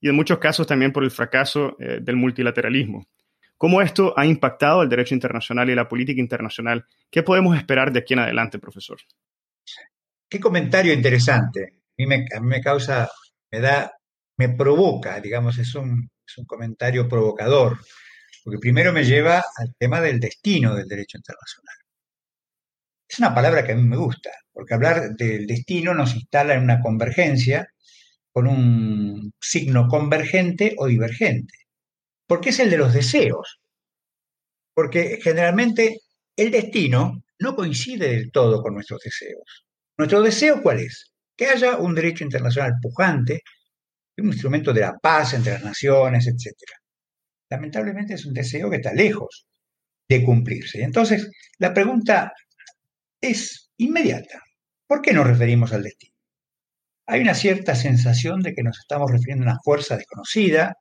y en muchos casos también por el fracaso eh, del multilateralismo. ¿Cómo esto ha impactado el derecho internacional y la política internacional? ¿Qué podemos esperar de aquí en adelante, profesor? Qué comentario interesante. A mí me, a mí me causa, me da me provoca, digamos, es un, es un comentario provocador, porque primero me lleva al tema del destino del derecho internacional. Es una palabra que a mí me gusta, porque hablar del destino nos instala en una convergencia con un signo convergente o divergente, porque es el de los deseos, porque generalmente el destino no coincide del todo con nuestros deseos. ¿Nuestro deseo cuál es? Que haya un derecho internacional pujante, un instrumento de la paz entre las naciones, etc. Lamentablemente es un deseo que está lejos de cumplirse. Entonces, la pregunta es inmediata. ¿Por qué nos referimos al destino? Hay una cierta sensación de que nos estamos refiriendo a una fuerza desconocida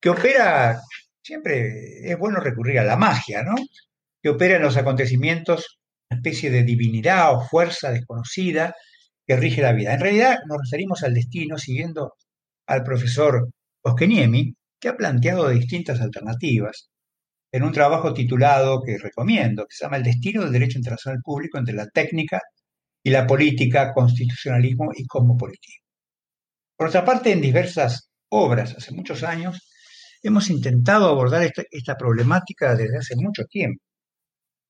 que opera, siempre es bueno recurrir a la magia, ¿no? Que opera en los acontecimientos una especie de divinidad o fuerza desconocida que rige la vida. En realidad nos referimos al destino siguiendo al profesor Oskeniemi, que ha planteado distintas alternativas en un trabajo titulado que recomiendo, que se llama El destino del derecho internacional público entre la técnica y la política, constitucionalismo y cosmopolitismo. Por otra parte, en diversas obras, hace muchos años, hemos intentado abordar esta, problemática desde hace mucho tiempo.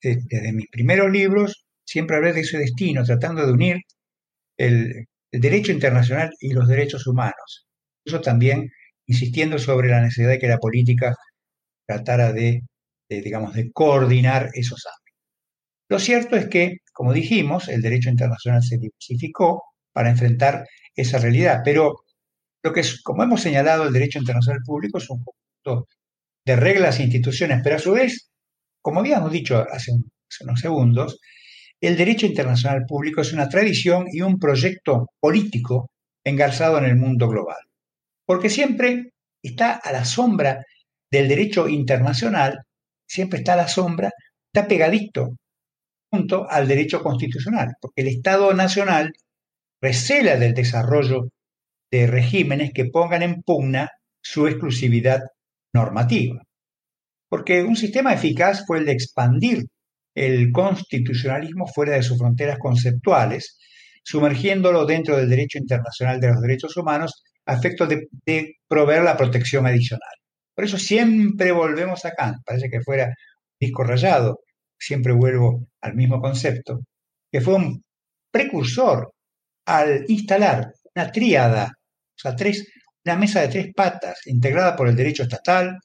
Desde, mis primeros libros siempre hablé de ese destino, tratando de unir el derecho internacional y los derechos humanos, eso también insistiendo sobre la necesidad de que la política tratara de, digamos, de coordinar esos ámbitos. Lo cierto es que, como dijimos, el derecho internacional se diversificó para enfrentar esa realidad, pero lo que como hemos señalado, el derecho internacional público es un conjunto de reglas e instituciones, pero a su vez, como habíamos dicho hace, hace unos segundos, el derecho internacional público es una tradición y un proyecto político engarzado en el mundo global porque siempre está a la sombra del derecho internacional, siempre está a la sombra, está pegadito junto al derecho constitucional, porque el Estado nacional recela del desarrollo de regímenes que pongan en pugna su exclusividad normativa. Porque un sistema eficaz fue el de expandir el constitucionalismo fuera de sus fronteras conceptuales, sumergiéndolo dentro del derecho internacional de los derechos humanos a efectos de, proveer la protección adicional. Por eso siempre volvemos a Kant, parece que fuera disco rayado, siempre vuelvo al mismo concepto, que fue un precursor al instalar una tríada, o sea, tres, una mesa de tres patas integrada por el derecho estatal,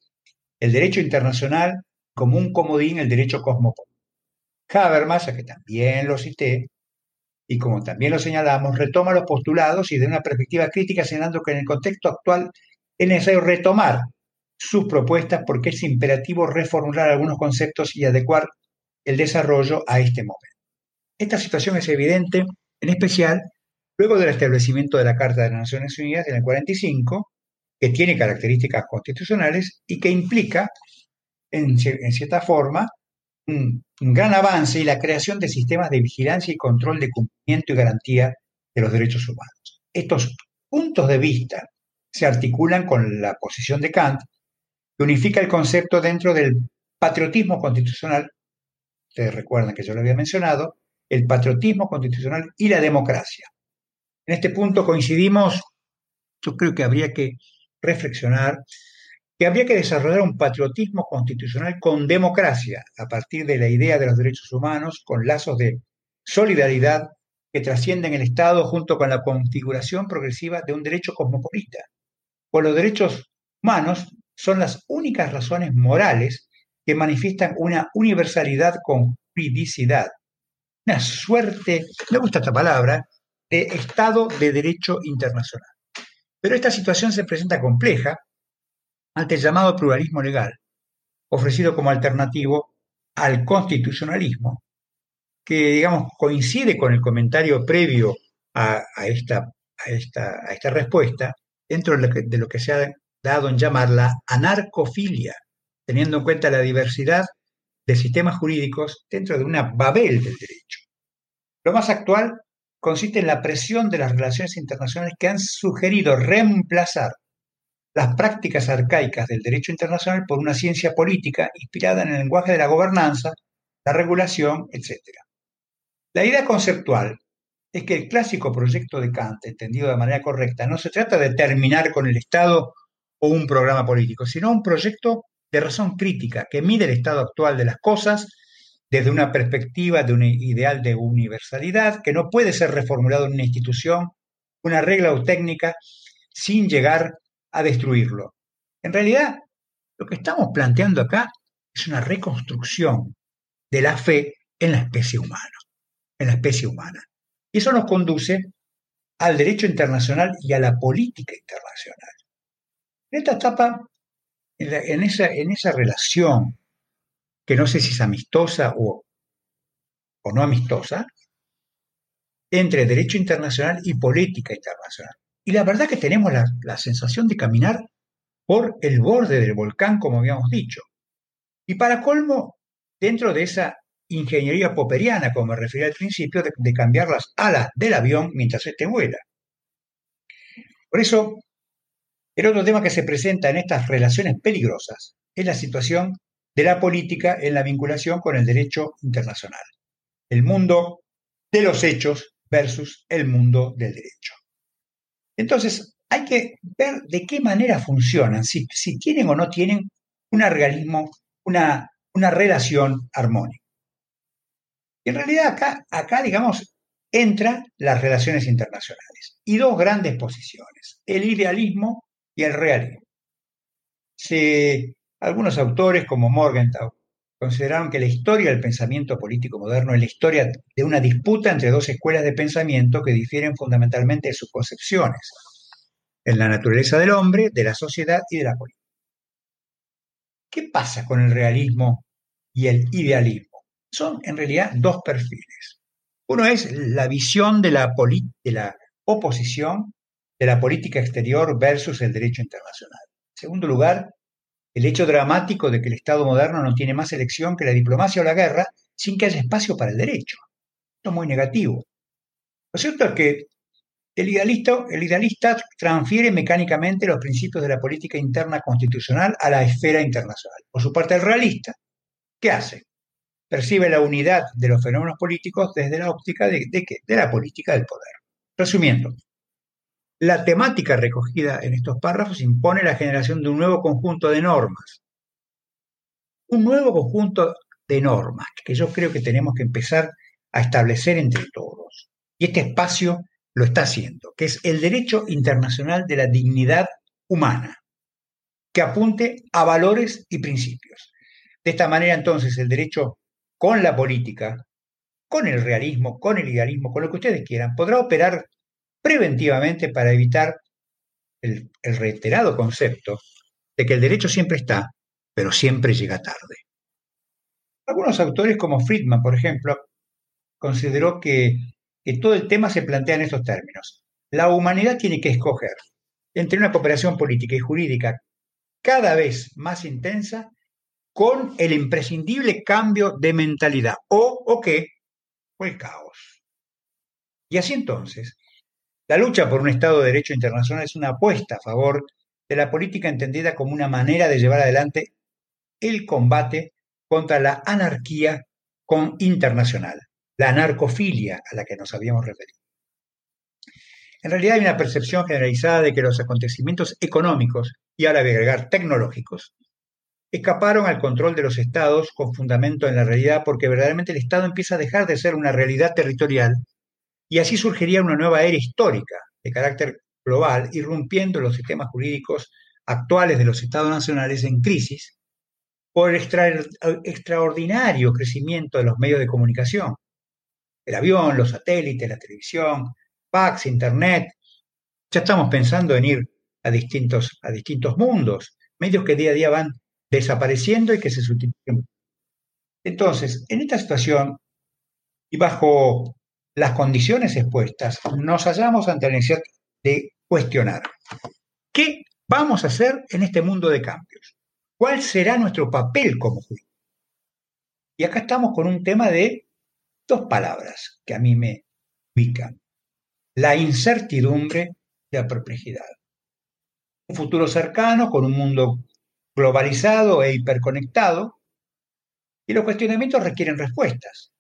el derecho internacional, como un comodín el derecho cosmopolita. Habermas, a que también lo cité, y como también lo señalamos, retoma los postulados y de una perspectiva crítica señalando que en el contexto actual es necesario retomar sus propuestas porque es imperativo reformular algunos conceptos y adecuar el desarrollo a este momento. Esta situación es evidente, en especial luego del establecimiento de la Carta de las Naciones Unidas en el 45, que tiene características constitucionales y que implica, en, en cierta forma, un, gran avance y la creación de sistemas de vigilancia y control de cumplimiento y garantía de los derechos humanos. Estos puntos de vista se articulan con la posición de Kant, unifica el concepto dentro del patriotismo constitucional, ustedes recuerdan que yo lo había mencionado, el patriotismo constitucional y la democracia. En este punto coincidimos, yo creo que habría que reflexionar que habría que desarrollar un patriotismo constitucional con democracia, a partir de la idea de los derechos humanos, con lazos de solidaridad que trascienden el Estado junto con la configuración progresiva de un derecho cosmopolita. Pues los derechos humanos son las únicas razones morales que manifiestan una universalidad con juridicidad, una suerte, me gusta esta palabra, de Estado de Derecho Internacional. Pero esta situación se presenta compleja ante el llamado pluralismo legal, ofrecido como alternativo al constitucionalismo, que, digamos, coincide con el comentario previo a, esta, esta, esta, respuesta, dentro de lo, que, de lo que se ha dado en llamar la anarcofilia, teniendo en cuenta la diversidad de sistemas jurídicos dentro de una Babel del derecho. Lo más actual consiste en la presión de las relaciones internacionales que han sugerido reemplazar las prácticas arcaicas del derecho internacional por una ciencia política inspirada en el lenguaje de la gobernanza, la regulación, etc. La idea conceptual es que el clásico proyecto de Kant, entendido de manera correcta, no se trata de terminar con el Estado o un programa político, sino un proyecto de razón crítica que mide el estado actual de las cosas desde una perspectiva de un ideal de universalidad que no puede ser reformulado en una institución, una regla o técnica sin llegar a destruirlo. En realidad, lo que estamos planteando acá es una reconstrucción de la fe en la especie humana, en la especie humana. Y eso nos conduce al derecho internacional y a la política internacional. En esta etapa, en, esa, en esa relación, que no sé si es amistosa o, o no amistosa, entre derecho internacional y política internacional. Y la verdad que tenemos la, sensación de caminar por el borde del volcán, como habíamos dicho. Y para colmo, dentro de esa ingeniería poperiana, como me refería al principio, de, cambiar las alas del avión mientras éste vuela. Por eso, el otro tema que se presenta en estas relaciones peligrosas es la situación de la política en la vinculación con el derecho internacional. El mundo de los hechos versus el mundo del derecho. Entonces, hay que ver de qué manera funcionan, si, tienen o no tienen un una, una relación armónica. Y en realidad acá, acá, digamos, entran las relaciones internacionales y dos grandes posiciones, el idealismo y el realismo. algunos autores como Morgenthau consideraron que la historia del pensamiento político moderno es la historia de una disputa entre dos escuelas de pensamiento que difieren fundamentalmente de sus concepciones, en la naturaleza del hombre, de la sociedad y de la política. ¿Qué pasa con el realismo y el idealismo? Son en realidad dos perfiles. Uno es la visión de la, de la oposición de la política exterior versus el derecho internacional. En segundo lugar, el hecho dramático de que el Estado moderno no tiene más elección que la diplomacia o la guerra sin que haya espacio para el derecho. Esto es muy negativo. Lo cierto es que el idealista, el transfiere mecánicamente los principios de la política interna constitucional a la esfera internacional. Por su parte, el realista, ¿qué hace? Percibe la unidad de los fenómenos políticos desde la óptica de, de, de la política del poder. Resumiendo, la temática recogida en estos párrafos impone la generación de un nuevo conjunto de normas. Un nuevo conjunto de normas que yo creo que tenemos que empezar a establecer entre todos. Y este espacio lo está haciendo, que es el derecho internacional de la dignidad humana, que apunte a valores y principios. De esta manera, entonces, el derecho con la política, con el realismo, con el idealismo, con lo que ustedes quieran, podrá operar preventivamente para evitar el, reiterado concepto de que el derecho siempre está, pero siempre llega tarde. Algunos autores, como Friedman, por ejemplo, consideró que, todo el tema se plantea en estos términos. La humanidad tiene que escoger entre una cooperación política y jurídica cada vez más intensa con el imprescindible cambio de mentalidad, o, o qué, o el caos. Y así entonces, la lucha por un Estado de Derecho internacional es una apuesta a favor de la política entendida como una manera de llevar adelante el combate contra la anarquía con internacional, la anarcofilia a la que nos habíamos referido. En realidad hay una percepción generalizada de que los acontecimientos económicos, y ahora voy a agregar tecnológicos, escaparon al control de los estados con fundamento en la realidad porque verdaderamente el Estado empieza a dejar de ser una realidad territorial y así surgiría una nueva era histórica de carácter global, irrumpiendo los sistemas jurídicos actuales de los estados nacionales en crisis por el extraordinario crecimiento de los medios de comunicación, el avión, los satélites, la televisión, fax, internet. Ya estamos pensando en ir a distintos, a distintos mundos, medios que día a día van desapareciendo y que se sustituyen. Entonces, en esta situación y bajo las condiciones expuestas, nos hallamos ante la necesidad de cuestionar qué vamos a hacer en este mundo de cambios. ¿Cuál será nuestro papel como juicio? Y acá estamos con un tema de dos palabras que a mí me ubican. La incertidumbre y la perplejidad. Un futuro cercano con un mundo globalizado e hiperconectado y los cuestionamientos requieren respuestas.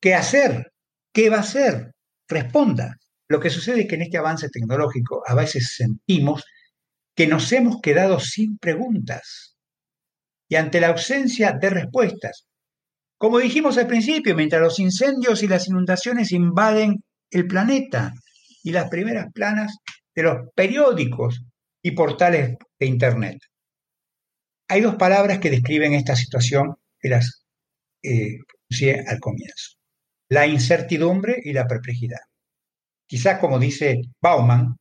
¿Qué hacer? ¿Qué va a hacer? Responda. Lo que sucede es que en este avance tecnológico a veces sentimos que nos hemos quedado sin preguntas y ante la ausencia de respuestas. Como dijimos al principio, mientras los incendios y las inundaciones invaden el planeta y las primeras planas de los periódicos y portales de Internet. Hay dos palabras que describen esta situación que las eh, al comienzo. La incertidumbre y la perplejidad. Quizás como dice Bauman,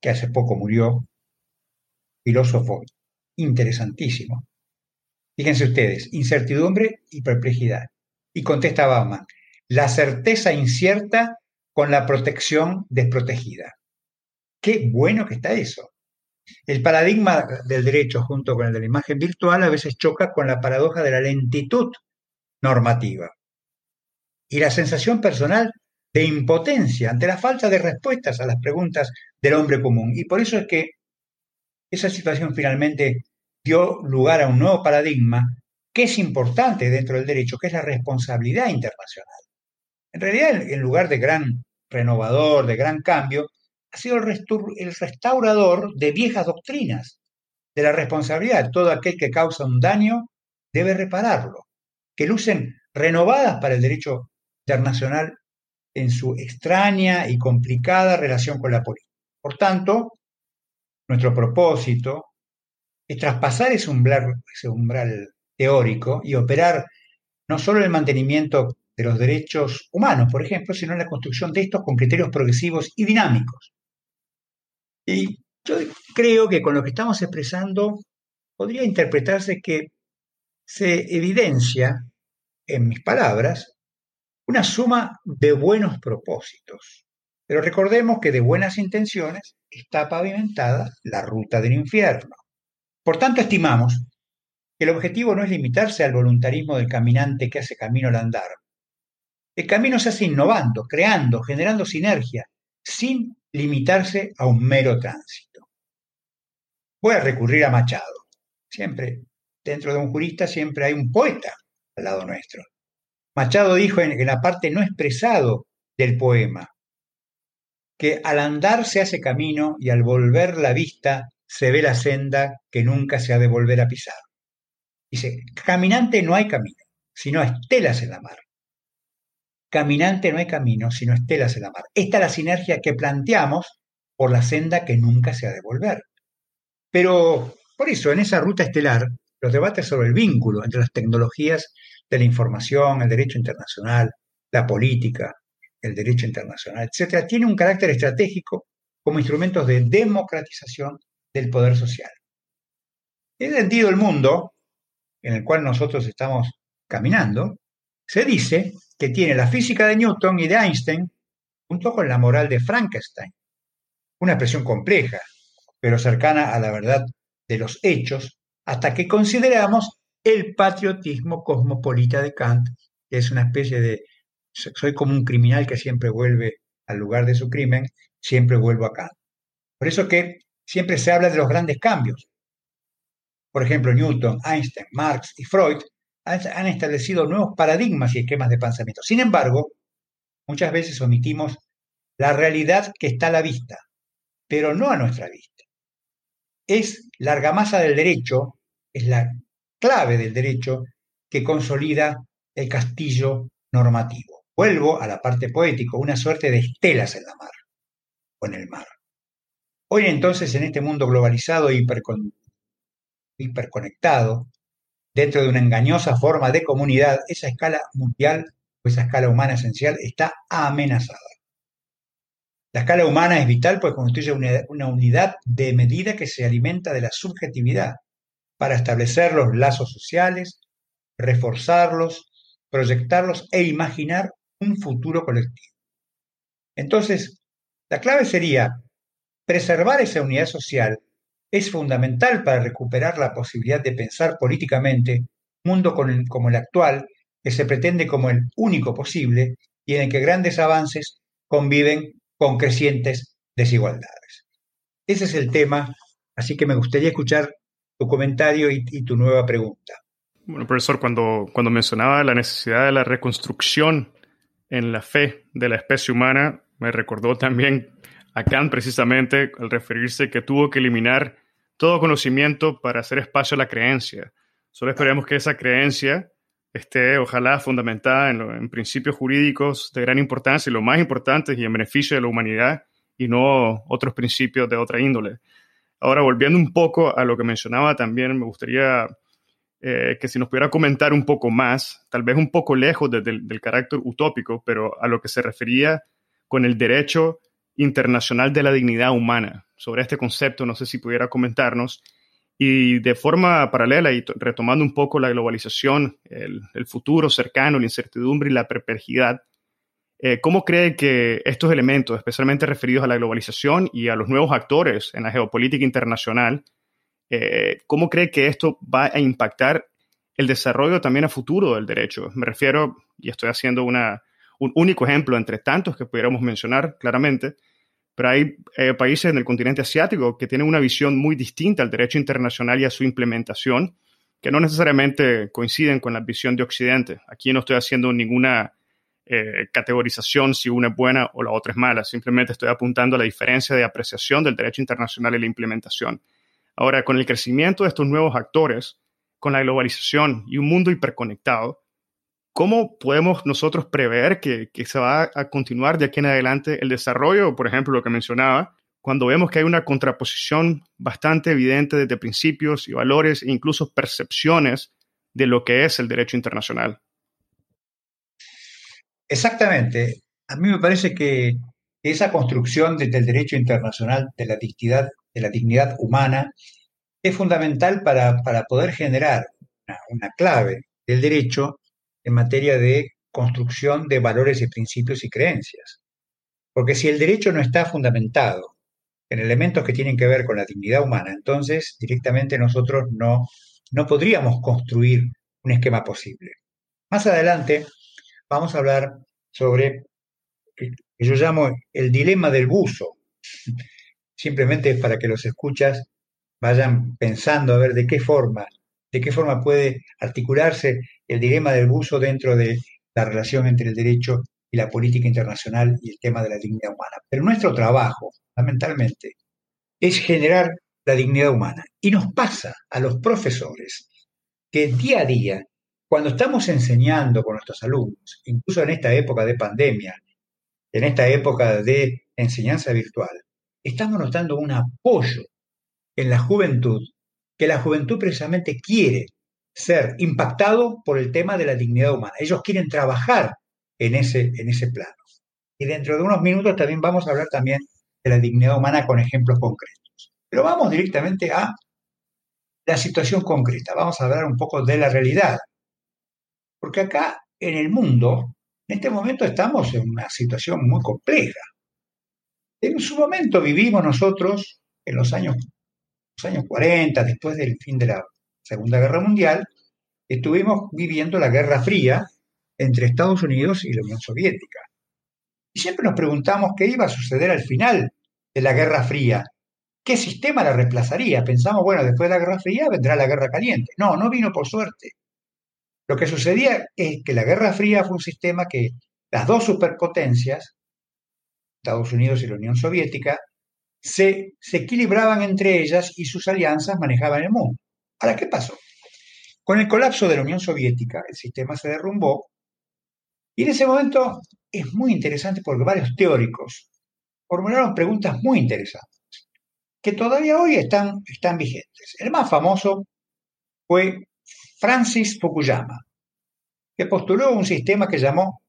que hace poco murió, filósofo interesantísimo. Fíjense ustedes, incertidumbre y perplejidad. Y contesta Bauman, la certeza incierta con la protección desprotegida. Qué bueno que está eso. El paradigma del derecho junto con el de la imagen virtual a veces choca con la paradoja de la lentitud normativa y la sensación personal de impotencia ante la falta de respuestas a las preguntas del hombre común. Y por eso es que esa situación finalmente dio lugar a un nuevo paradigma que es importante dentro del derecho, que es la responsabilidad internacional. En realidad, en lugar de gran renovador, de gran cambio, ha sido el, restaurador de viejas doctrinas, de la responsabilidad. Todo aquel que causa un daño debe repararlo, que lucen renovadas para el derecho internacional en su extraña y complicada relación con la política. Por tanto, nuestro propósito es traspasar ese umbral, teórico y operar no solo el mantenimiento de los derechos humanos, por ejemplo, sino en la construcción de estos con criterios progresivos y dinámicos. Y yo creo que con lo que estamos expresando podría interpretarse que se evidencia, en mis palabras, una suma de buenos propósitos. Pero recordemos que de buenas intenciones está pavimentada la ruta del infierno. Por tanto, estimamos que el objetivo no es limitarse al voluntarismo del caminante que hace camino al andar. El camino se hace innovando, creando, generando sinergia, sin limitarse a un mero tránsito. Voy a recurrir a Machado. Siempre, dentro de un jurista, siempre hay un poeta al lado nuestro. Machado dijo en, la parte no expresado del poema, que al andar se hace camino y al volver la vista se ve la senda que nunca se ha de volver a pisar. Dice, caminante no hay camino, sino estelas en la mar. Caminante no hay camino, sino estelas en la mar. Esta es la sinergia que planteamos por la senda que nunca se ha de volver. Pero por eso, en esa ruta estelar, los debates sobre el vínculo entre las tecnologías de la información, el derecho internacional, la política, el derecho internacional, etcétera, tiene un carácter estratégico como instrumentos de democratización del poder social. En ese sentido, el mundo en el cual nosotros estamos caminando, se dice que tiene la física de Newton y de Einstein junto con la moral de Frankenstein. Una expresión compleja, pero cercana a la verdad de los hechos, hasta que consideramos el patriotismo cosmopolita de Kant, que es una especie de, soy como un criminal que siempre vuelve al lugar de su crimen, siempre vuelvo a Kant. Por eso que siempre se habla de los grandes cambios. Por ejemplo, Newton, Einstein, Marx y Freud han establecido nuevos paradigmas y esquemas de pensamiento. Sin embargo, muchas veces omitimos la realidad que está a la vista, pero no a nuestra vista. Es la argamasa del derecho, es la clave del derecho que consolida el castillo normativo. Vuelvo a la parte poética, una suerte de estelas en la mar o en el mar. Hoy entonces, en este mundo globalizado e hiperconectado, dentro de una engañosa forma de comunidad, esa escala mundial o esa escala humana esencial está amenazada. La escala humana es vital porque constituye una, unidad de medida que se alimenta de la subjetividad para establecer los lazos sociales, reforzarlos, proyectarlos e imaginar un futuro colectivo. Entonces, la clave sería preservar esa unidad social es fundamental para recuperar la posibilidad de pensar políticamente un mundo como el actual, que se pretende como el único posible y en el que grandes avances conviven con crecientes desigualdades. Ese es el tema, así que me gustaría escuchar tu comentario y, tu nueva pregunta. Bueno, profesor, cuando, cuando mencionaba la necesidad de la reconstrucción en la fe de la especie humana, me recordó también a Kant precisamente al referirse que tuvo que eliminar todo conocimiento para hacer espacio a la creencia. Solo esperemos que esa creencia esté, ojalá, fundamentada en, principios jurídicos de gran importancia y lo más importante y en beneficio de la humanidad y no otros principios de otra índole. Ahora, volviendo un poco a lo que mencionaba también, me gustaría eh, que si nos pudiera comentar un poco más, tal vez un poco lejos del carácter utópico, pero a lo que se refería con el derecho internacional de la dignidad humana. Sobre este concepto, no sé si pudiera comentarnos y de forma paralela y retomando un poco la globalización, el, futuro cercano, la incertidumbre y la perplejidad, eh, ¿cómo cree que estos elementos, especialmente referidos a la globalización y a los nuevos actores en la geopolítica internacional, eh, cómo cree que esto va a impactar el desarrollo también a futuro del derecho? Me refiero, y estoy haciendo una, un único ejemplo entre tantos que pudiéramos mencionar claramente, pero hay eh, países en el continente asiático que tienen una visión muy distinta al derecho internacional y a su implementación, que no necesariamente coinciden con la visión de Occidente. Aquí no estoy haciendo ninguna eh, categorización si una es buena o la otra es mala, simplemente estoy apuntando a la diferencia de apreciación del derecho internacional y la implementación. Ahora, con el crecimiento de estos nuevos actores, con la globalización y un mundo hiperconectado, ¿Cómo podemos nosotros prever que, se va a continuar de aquí en adelante el desarrollo? Por ejemplo, lo que mencionaba, cuando vemos que hay una contraposición bastante evidente desde principios y valores e incluso percepciones de lo que es el derecho internacional. Exactamente. A mí me parece que esa construcción desde el derecho internacional de la dignidad, de la dignidad humana es fundamental para, poder generar una clave del derecho en materia de construcción de valores y principios y creencias. Porque si el derecho no está fundamentado en elementos que tienen que ver con la dignidad humana, entonces directamente nosotros no, no podríamos construir un esquema posible. Más adelante vamos a hablar sobre que yo llamo el dilema del buzo, simplemente para que los escuchas vayan pensando a ver de qué forma, de qué forma puede articularse el dilema del buzo dentro de la relación entre el derecho y la política internacional y el tema de la dignidad humana. Pero nuestro trabajo, fundamentalmente, es generar la dignidad humana. Y nos pasa a los profesores que día a día, cuando estamos enseñando con nuestros alumnos, incluso en esta época de pandemia, en esta época de enseñanza virtual, estamos notando un apoyo en la juventud, que la juventud precisamente quiere ser impactado por el tema de la dignidad humana. Ellos quieren trabajar en ese, en ese plano. Y dentro de unos minutos también vamos a hablar también de la dignidad humana con ejemplos concretos. Pero vamos directamente a la situación concreta. Vamos a hablar un poco de la realidad. Porque acá en el mundo, en este momento estamos en una situación muy compleja. En su momento vivimos nosotros, en los años, los años 40, después del fin de la Segunda Guerra Mundial, estuvimos viviendo la Guerra Fría entre Estados Unidos y la Unión Soviética. Y siempre nos preguntamos qué iba a suceder al final de la Guerra Fría. ¿Qué sistema la reemplazaría? Pensamos, bueno, después de la Guerra Fría vendrá la Guerra Caliente. No, no vino por suerte. Lo que sucedía es que la Guerra Fría fue un sistema que las dos superpotencias, Estados Unidos y la Unión Soviética, se, equilibraban entre ellas y sus alianzas manejaban el mundo. Ahora, ¿qué pasó? Con el colapso de la Unión Soviética, el sistema se derrumbó y en ese momento es muy interesante porque varios teóricos formularon preguntas muy interesantes que todavía hoy están vigentes. El más famoso fue Francis Fukuyama, que postuló un sistema que llamó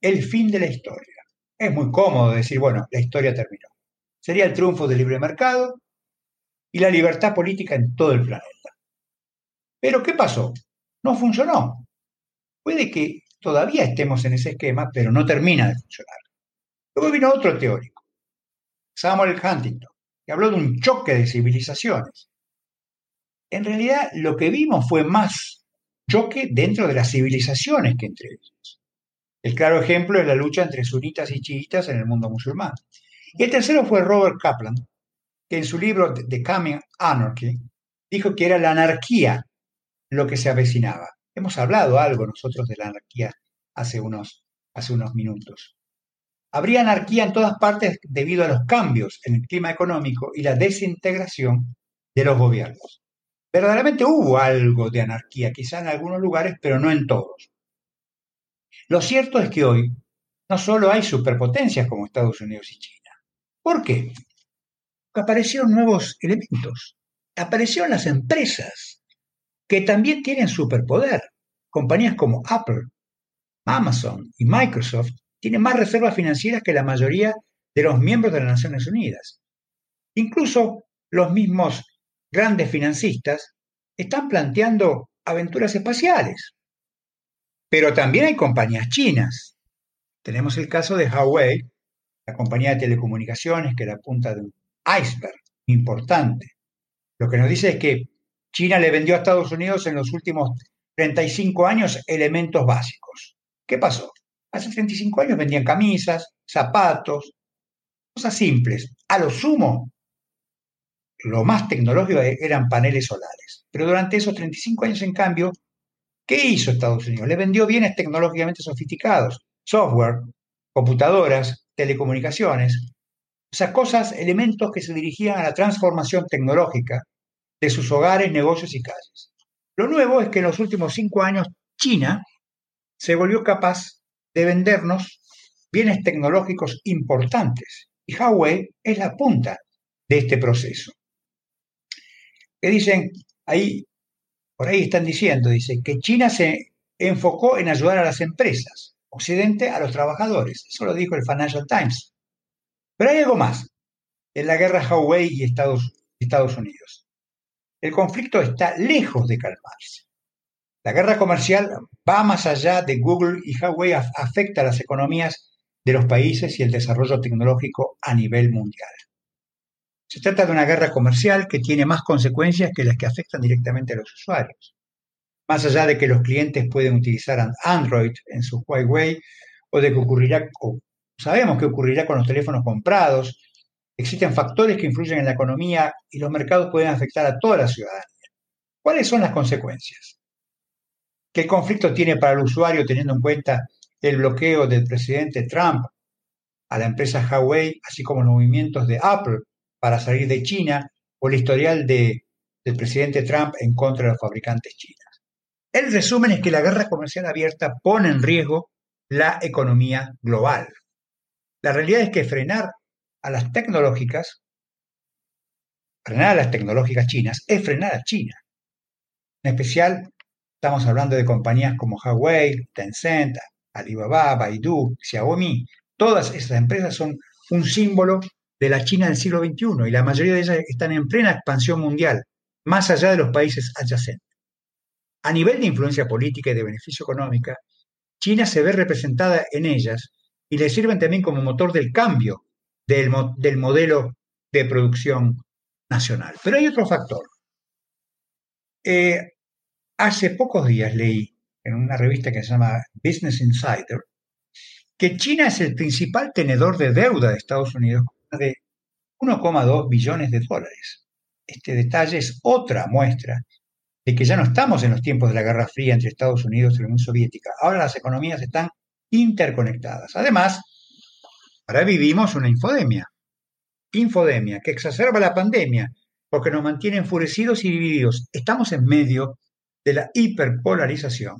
el fin de la historia. Es muy cómodo decir, bueno, la historia terminó. Sería el triunfo del libre mercado y la libertad política en todo el planeta. Pero ¿qué pasó? No funcionó. Puede que todavía estemos en ese esquema, pero no termina de funcionar. Luego vino otro teórico, Samuel Huntington, que habló de un choque de civilizaciones. En realidad, lo que vimos fue más choque dentro de las civilizaciones que entre ellas. El claro ejemplo es la lucha entre sunitas y chiitas en el mundo musulmán. Y el tercero fue Robert Kaplan, que en su libro The Coming Anarchy dijo que era la anarquía lo que se avecinaba. Hemos hablado algo nosotros de la anarquía hace unos, hace unos minutos. Habría anarquía en todas partes debido a los cambios en el clima económico y la desintegración de los gobiernos. Verdaderamente hubo algo de anarquía, quizá en algunos lugares, pero no en todos. Lo cierto es que hoy no solo hay superpotencias como Estados Unidos y China. ¿Por qué? Porque aparecieron nuevos elementos. Aparecieron las empresas que también tienen superpoder. Compañías como Apple, Amazon y Microsoft tienen más reservas financieras que la mayoría de los miembros de las Naciones Unidas. Incluso los mismos grandes financistas están planteando aventuras espaciales. Pero también hay compañías chinas. Tenemos el caso de Huawei, la compañía de telecomunicaciones que la punta de un iceberg importante. Lo que nos dice es que China le vendió a Estados Unidos en los últimos 35 años elementos básicos. ¿Qué pasó? Hace 35 años vendían camisas, zapatos, cosas simples. A lo sumo, lo más tecnológico eran paneles solares. Pero durante esos 35 años, en cambio, ¿qué hizo Estados Unidos? Le vendió bienes tecnológicamente sofisticados, software, computadoras, telecomunicaciones, o sea, cosas, elementos que se dirigían a la transformación tecnológica de sus hogares, negocios y calles. Lo nuevo es que en los últimos cinco años China se volvió capaz de vendernos bienes tecnológicos importantes y Huawei es la punta de este proceso. Que dicen, ahí, por ahí están diciendo, dice, que China se enfocó en ayudar a las empresas, Occidente a los trabajadores. Eso lo dijo el Financial Times. Pero hay algo más en la guerra Huawei y Estados, Estados Unidos. El conflicto está lejos de calmarse. La guerra comercial va más allá de Google y Huawei afecta a las economías de los países y el desarrollo tecnológico a nivel mundial. Se trata de una guerra comercial que tiene más consecuencias que las que afectan directamente a los usuarios. Más allá de que los clientes pueden utilizar Android en su Huawei o de que ocurrirá, o sabemos que ocurrirá con los teléfonos comprados Existen factores que influyen en la economía y los mercados pueden afectar a toda la ciudadanía. ¿Cuáles son las consecuencias? El conflicto tiene para el usuario teniendo en cuenta el bloqueo del presidente Trump a la empresa Huawei, así como los movimientos de Apple para salir de China o el historial del presidente Trump en contra de los fabricantes chinos. El resumen es que la guerra comercial abierta pone en riesgo la economía global. La realidad es que frenar a las tecnológicas, frenar a las tecnológicas chinas es frenar a China. En especial, estamos hablando de compañías como Huawei, Tencent, Alibaba, Baidu, Xiaomi. Todas esas empresas son un símbolo de la China del siglo XXI y la mayoría de ellas están en plena expansión mundial, más allá de los países adyacentes. A nivel de influencia política y de beneficio económica, China se ve representada en ellas y le sirven también como motor del cambio del, modelo de producción nacional. Pero hay otro factor. Eh, hace pocos días leí en una revista que se llama Business Insider que China es el principal tenedor de deuda de Estados Unidos de 1,2 billones de dólares. Este detalle es otra muestra de que ya no estamos en los tiempos de la Guerra Fría entre Estados Unidos y la Unión Soviética. Ahora las economías están interconectadas. Además, ahora vivimos una infodemia. Infodemia que exacerba la pandemia porque nos mantiene enfurecidos y divididos. Estamos en medio de la hiperpolarización.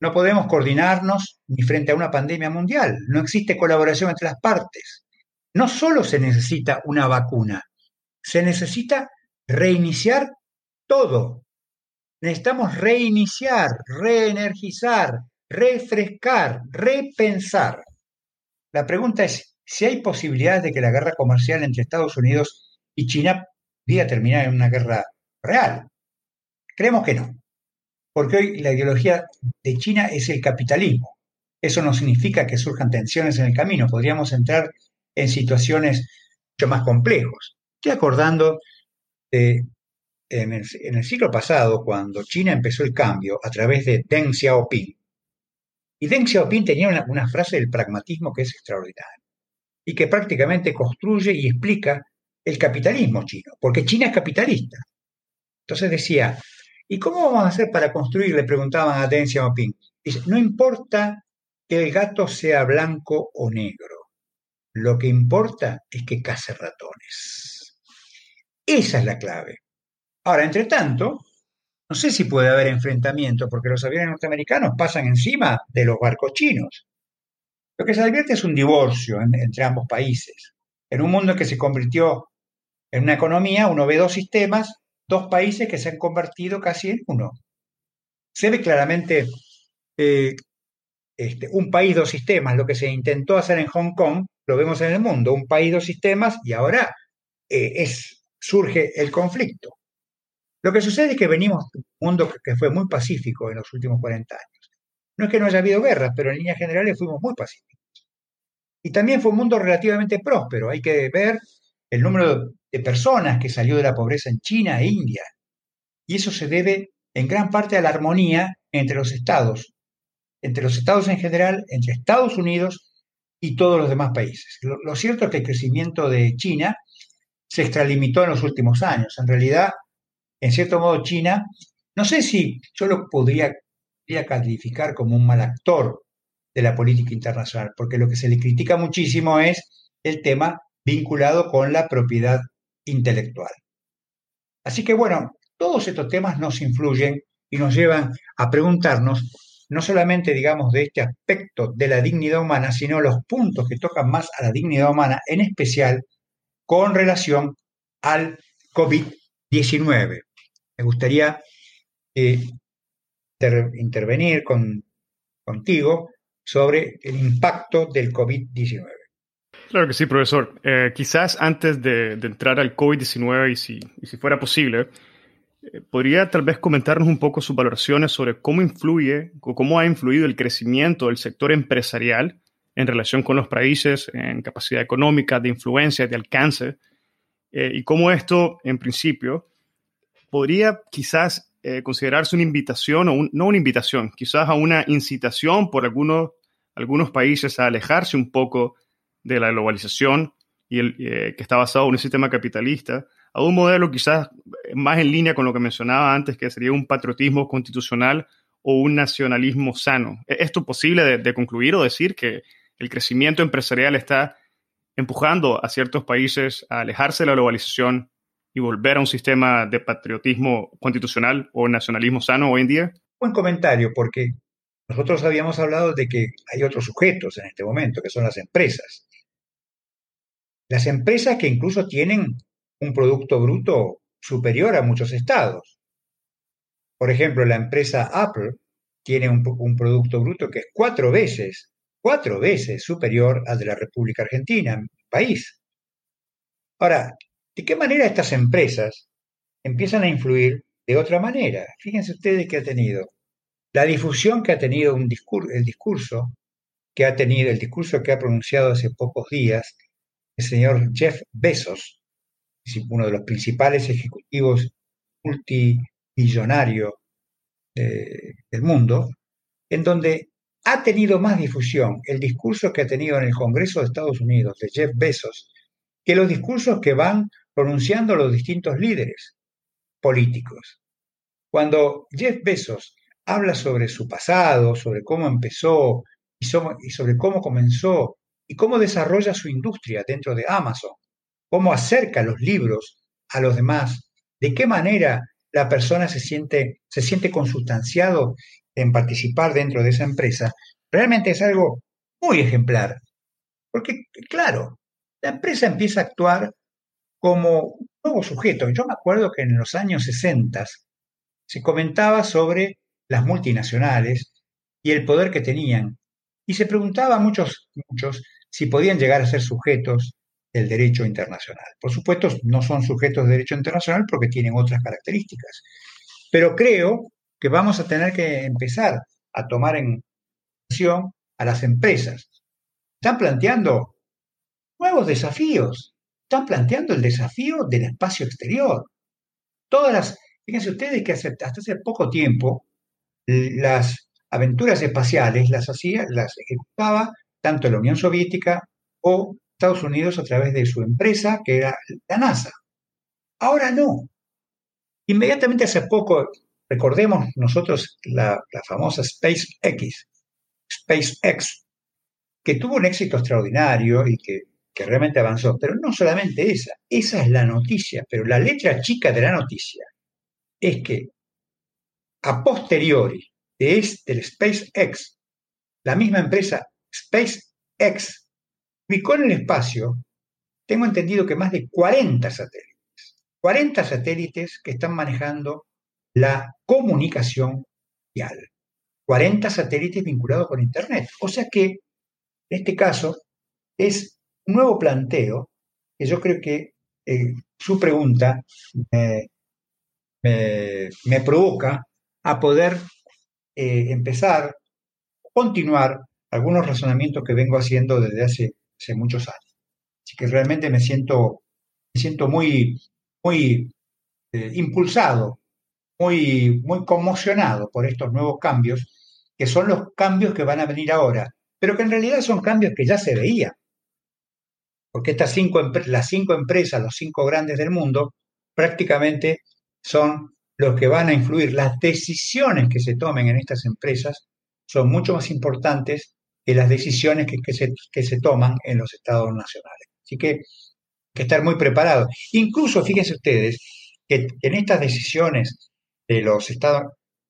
No podemos coordinarnos ni frente a una pandemia mundial. No existe colaboración entre las partes. No solo se necesita una vacuna, se necesita reiniciar todo. Necesitamos reiniciar, reenergizar, refrescar, repensar. La pregunta es si hay posibilidades de que la guerra comercial entre Estados Unidos y China pueda terminar en una guerra real. Creemos que no, porque hoy la ideología de China es el capitalismo. Eso no significa que surjan tensiones en el camino, podríamos entrar en situaciones mucho más complejos. Estoy acordando de en el, siglo pasado, cuando China empezó el cambio a través de Deng Xiaoping, y Deng Xiaoping tenía una, frase del pragmatismo que es extraordinaria y que prácticamente construye y explica el capitalismo chino, porque China es capitalista. Entonces decía, ¿y cómo vamos a hacer para construir? Le preguntaban a Deng Xiaoping. Dice, no importa que el gato sea blanco o negro, lo que importa es que case ratones. Esa es la clave. Ahora, entre tanto, no sé si puede haber enfrentamiento, porque los aviones norteamericanos pasan encima de los barcos chinos. Lo que se advierte es un divorcio entre ambos países. En un mundo que se convirtió en una economía, uno ve dos sistemas, dos países que se han convertido casi en uno. Se ve claramente eh, este, un país, dos sistemas, lo que se intentó hacer en Hong Kong, lo vemos en el mundo, un país, dos sistemas, y ahora eh, es, surge el conflicto. Lo que sucede es que venimos de un mundo que fue muy pacífico en los últimos 40 años. No es que no haya habido guerras, pero en líneas generales fuimos muy pacíficos. Y también fue un mundo relativamente próspero. Hay que ver el número de personas que salió de la pobreza en China e India. Y eso se debe en gran parte a la armonía entre los estados, entre los estados en general, entre Estados Unidos y todos los demás países. Lo, cierto es que el crecimiento de China se extralimitó en los últimos años. En realidad, en cierto modo, China, no sé si yo lo podría, calificar como un mal actor de la política internacional, porque lo que se le critica muchísimo es el tema vinculado con la propiedad intelectual. Así que bueno, todos estos temas nos influyen y nos llevan a preguntarnos no solamente, digamos, de este aspecto de la dignidad humana, sino los puntos que tocan más a la dignidad humana, en especial con relación al COVID-19 me gustaría eh, intervenir con, contigo sobre el impacto del COVID-19. Claro que sí, profesor. Eh, quizás antes de, entrar al COVID-19 y si, si, fuera posible, ¿podría tal vez comentarnos un poco sus valoraciones sobre cómo influye o cómo ha influido el crecimiento del sector empresarial en relación con los países en capacidad económica, de influencia, de alcance, y cómo esto, en principio, podría quizás eh, considerarse una invitación, o no una invitación, quizás a una incitación por algunos, algunos países a alejarse un poco de la globalización y eh, que está basado en un sistema capitalista, a un modelo quizás más en línea con lo que mencionaba antes, que sería un patriotismo constitucional o un nacionalismo sano. ¿Es esto posible de, de concluir o decir que el crecimiento empresarial está empujando a ciertos países a alejarse de la globalización y volver a un sistema de patriotismo constitucional o nacionalismo sano hoy en día? Buen comentario, porque nosotros habíamos hablado de que hay otros sujetos en este momento, que son las empresas. Las empresas que incluso tienen un producto bruto superior a muchos estados. Por ejemplo, la empresa Apple tiene un, producto bruto que es cuatro veces, cuatro veces superior al de la República Argentina, país. Ahora, ¿De qué manera estas empresas empiezan a influir de otra manera? Fíjense ustedes que ha tenido la difusión que ha tenido un discurso, el discurso que ha tenido, el discurso que ha pronunciado hace pocos días el señor Jeff Bezos, uno de los principales ejecutivos multimillonarios del mundo, en donde ha tenido más difusión el discurso que ha tenido en el Congreso de Estados Unidos de Jeff Bezos que los discursos que van pronunciando los distintos líderes políticos. Cuando Jeff Bezos habla sobre su pasado, sobre cómo empezó y sobre cómo comenzó y cómo desarrolla su industria dentro de Amazon, cómo acerca los libros a los demás, de qué manera la persona se siente, se siente consustanciado en participar dentro de esa empresa, realmente es algo muy ejemplar. Porque, claro, la empresa empieza a actuar como un nuevo sujeto. Yo me acuerdo que en los años 60 se comentaba sobre las multinacionales y el poder que tenían. Y se preguntaba a muchos, muchos si podían llegar a ser sujetos del derecho internacional. Por supuesto, no son sujetos de derecho internacional porque tienen otras características. Pero creo que vamos a tener que empezar a tomar en consideración a las empresas. Están planteando nuevos desafíos. Están planteando el desafío del espacio exterior. Todas las, fíjense ustedes que hasta hace poco tiempo las aventuras espaciales las hacía, las ejecutaba tanto la Unión Soviética o Estados Unidos a través de su empresa, que era la NASA. Ahora no. Inmediatamente hace poco, recordemos nosotros la, famosa SpaceX, SpaceX, que tuvo un éxito extraordinario y que, realmente avanzó. Pero no solamente esa, esa es la noticia, pero la letra chica de la noticia es que a posteriori de este, del SpaceX, la misma empresa SpaceX ubicó en el espacio, tengo entendido que más de 40 satélites. 40 satélites que están manejando la comunicación mundial. 40 satélites vinculados con Internet. O sea que, en este caso, es un nuevo planteo que yo creo que eh, su pregunta me, provoca a poder eh, empezar, continuar algunos razonamientos que vengo haciendo desde hace hace muchos años. Así que realmente me siento, me siento muy, muy eh, impulsado, muy, muy conmocionado por estos nuevos cambios, que son los cambios que van a venir ahora, pero que en realidad son cambios que ya se veían. Porque estas cinco, las cinco empresas, los cinco grandes del mundo, prácticamente son los que van a influir. Las decisiones que se tomen en estas empresas son mucho más importantes de las decisiones que, se, que se toman en los estados nacionales. Así que que estar muy preparados. Incluso, fíjense ustedes, que en estas decisiones de los estados,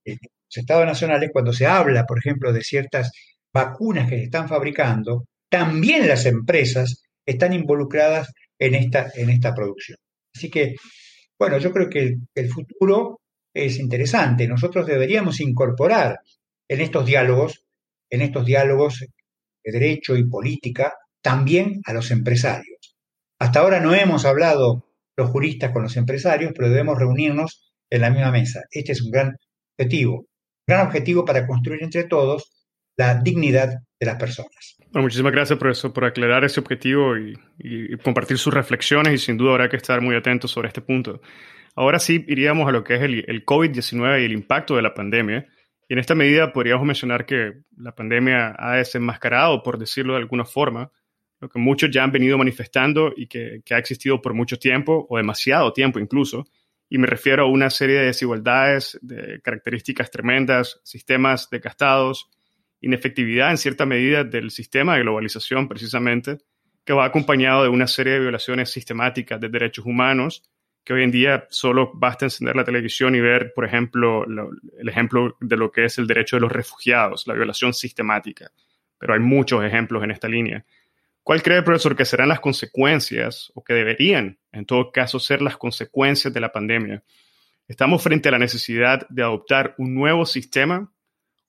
los estados nacionales, cuando se habla, por ejemplo, de ciertas vacunas que se están fabricando, también las empresas están involucradas en esta, en esta producción. Así que, bueno, yo creo que el futuro es interesante. Nosotros deberíamos incorporar en estos diálogos en estos diálogos de derecho y política también a los empresarios. Hasta ahora no hemos hablado los juristas con los empresarios, pero debemos reunirnos en la misma mesa. Este es un gran objetivo, gran objetivo para construir entre todos la dignidad de las personas. Bueno, muchísimas gracias por eso, por aclarar ese objetivo y, compartir sus reflexiones y sin duda habrá que estar muy atentos sobre este punto. Ahora sí iríamos a lo que es el COVID-19 y el impacto de la pandemia. Y en esta medida podríamos mencionar que la pandemia ha desenmascarado, por decirlo de alguna forma, lo que muchos ya han venido manifestando y que, ha existido por mucho tiempo, o demasiado tiempo incluso, y me refiero a una serie de desigualdades, de características tremendas, sistemas desgastados, inefectividad en cierta medida del sistema de globalización precisamente, que va acompañado de una serie de violaciones sistemáticas de derechos humanos que hoy en día solo basta encender la televisión y ver, por ejemplo, el ejemplo de lo que es el derecho de los refugiados, la violación sistemática. Pero hay muchos ejemplos en esta línea. ¿Cuál cree, profesor, que serán las consecuencias, o que deberían, en todo caso, ser las consecuencias de la pandemia? ¿Estamos frente a la necesidad de adoptar un nuevo sistema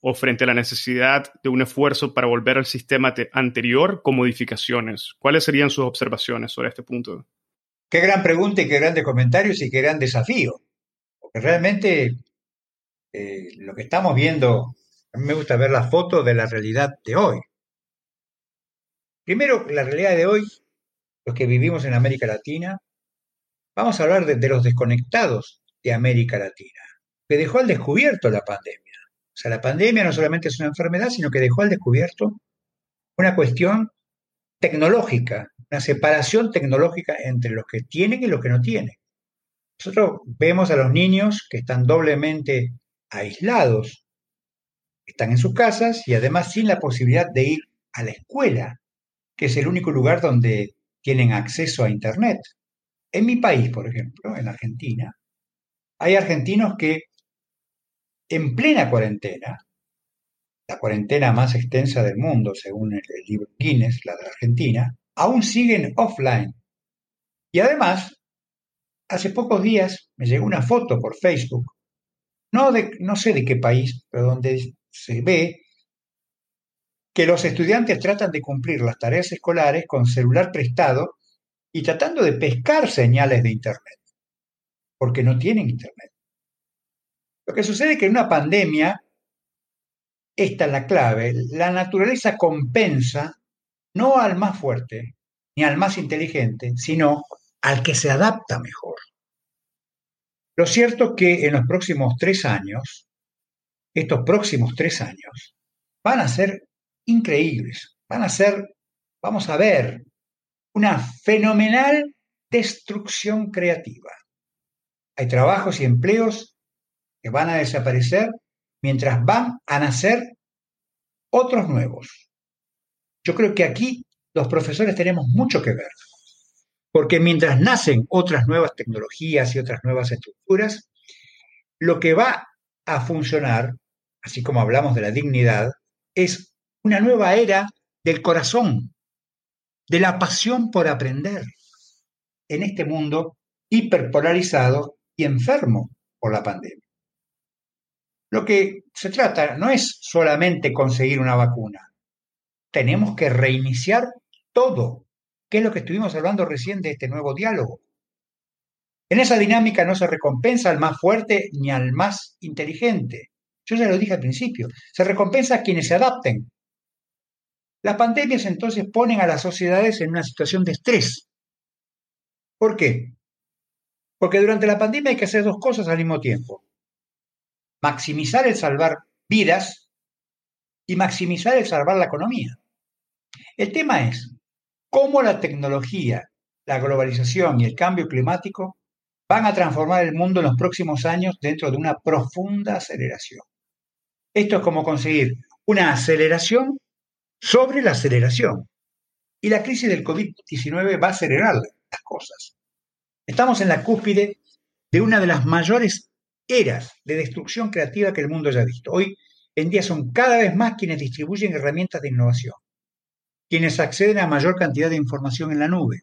o frente a la necesidad de un esfuerzo para volver al sistema anterior con modificaciones? ¿Cuáles serían sus observaciones sobre este punto? Qué gran pregunta y qué grandes comentarios y qué gran desafío. Porque realmente eh, lo que estamos viendo, a mí me gusta ver la foto de la realidad de hoy. Primero, la realidad de hoy, los que vivimos en América Latina, vamos a hablar de, los desconectados de América Latina. que dejó al descubierto la pandemia. O sea, la pandemia no solamente es una enfermedad, sino que dejó al descubierto una cuestión tecnológica, una separación tecnológica entre los que tienen y los que no tienen. Nosotros vemos a los niños que están doblemente aislados, están en sus casas y además sin la posibilidad de ir a la escuela, que es el único lugar donde tienen acceso a Internet. En mi país, por ejemplo, en Argentina, hay argentinos que en plena cuarentena, la cuarentena más extensa del mundo, según el, libro Guinness, la de Argentina, aún siguen offline. Y además, hace pocos días me llegó una foto por Facebook, no, sé de qué país, pero donde se ve que los estudiantes tratan de cumplir las tareas escolares con celular prestado y tratando de pescar señales de Internet, porque no tienen Internet. Lo que sucede es que en una pandemia, esta es la clave, la naturaleza compensa no al más fuerte ni al más inteligente, sino al que se adapta mejor. Lo cierto es que en los próximos tres años, estos próximos tres años, van a ser increíbles, van a ser, vamos a ver, una fenomenal destrucción creativa. Hay trabajos y empleos que van a desaparecer mientras van a nacer otros nuevos. Yo creo que aquí los profesores tenemos mucho que ver, porque mientras nacen otras nuevas tecnologías y otras nuevas estructuras, lo que va a funcionar, así como hablamos de la dignidad, es una nueva era del corazón, de la pasión por aprender en este mundo hiperpolarizado y enfermo por la pandemia. Lo que se trata no es solamente conseguir una vacuna. Tenemos que reiniciar todo, que es lo que estuvimos hablando recién de este nuevo diálogo. En esa dinámica no se recompensa al más fuerte ni al más inteligente. Yo ya lo dije al principio, se recompensa a quienes se adapten, las pandemias entonces ponen a las sociedades en una situación de estrés. ¿Por qué? Porque durante la pandemia hay que hacer dos cosas al mismo tiempo. Maximizar el salvar vidas y maximizar el salvar la economía. El tema es cómo la tecnología, la globalización y el cambio climático van a transformar el mundo en los próximos años dentro de una profunda aceleración. Esto es como conseguir una aceleración sobre la aceleración. Y la crisis del COVID-19 va a acelerar las cosas. Estamos en la cúspide de una de las mayores eras de destrucción creativa que el mundo haya visto. Hoy en día son cada vez más quienes distribuyen herramientas de innovación, quienes acceden a mayor cantidad de información en la nube.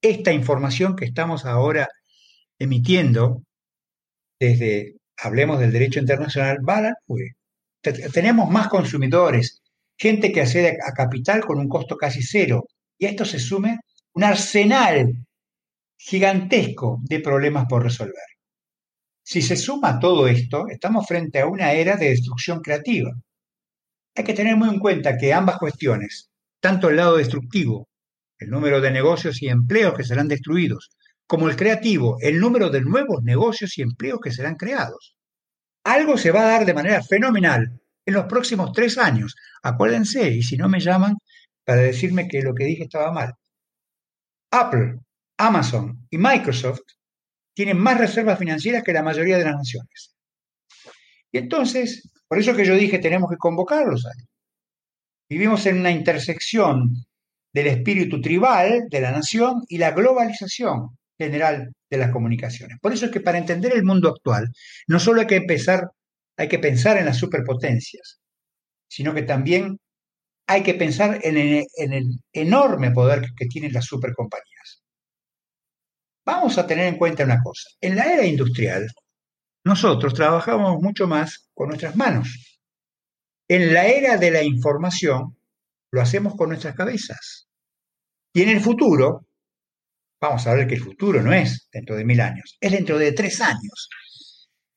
Esta información que estamos ahora emitiendo desde, hablemos del derecho internacional, va a la nube. Tenemos más consumidores, gente que accede a capital con un costo casi cero. Y a esto se sume un arsenal gigantesco de problemas por resolver. Si se suma todo esto, estamos frente a una era de destrucción creativa. Hay que tener muy en cuenta que ambas cuestiones, tanto el lado destructivo, el número de negocios y empleos que serán destruidos, como el creativo, el número de nuevos negocios y empleos que serán creados. Algo se va a dar de manera fenomenal en los próximos tres años. Acuérdense, y si no me llaman para decirme que lo que dije estaba mal. Apple, Amazon y Microsoft tienen más reservas financieras que la mayoría de las naciones. Y entonces, por eso que yo dije, tenemos que convocarlos ahí. Vivimos en una intersección del espíritu tribal de la nación y la globalización general de las comunicaciones. Por eso es que para entender el mundo actual, no solo hay que empezar hay que pensar en las superpotencias, sino que también hay que pensar en el, enorme poder que tienen las supercompañías. Vamos a tener en cuenta una cosa. En la era industrial, nosotros trabajamos mucho más con nuestras manos. En la era de la información, lo hacemos con nuestras cabezas. Y en el futuro, vamos a ver que el futuro no es dentro de mil años, es dentro de tres años.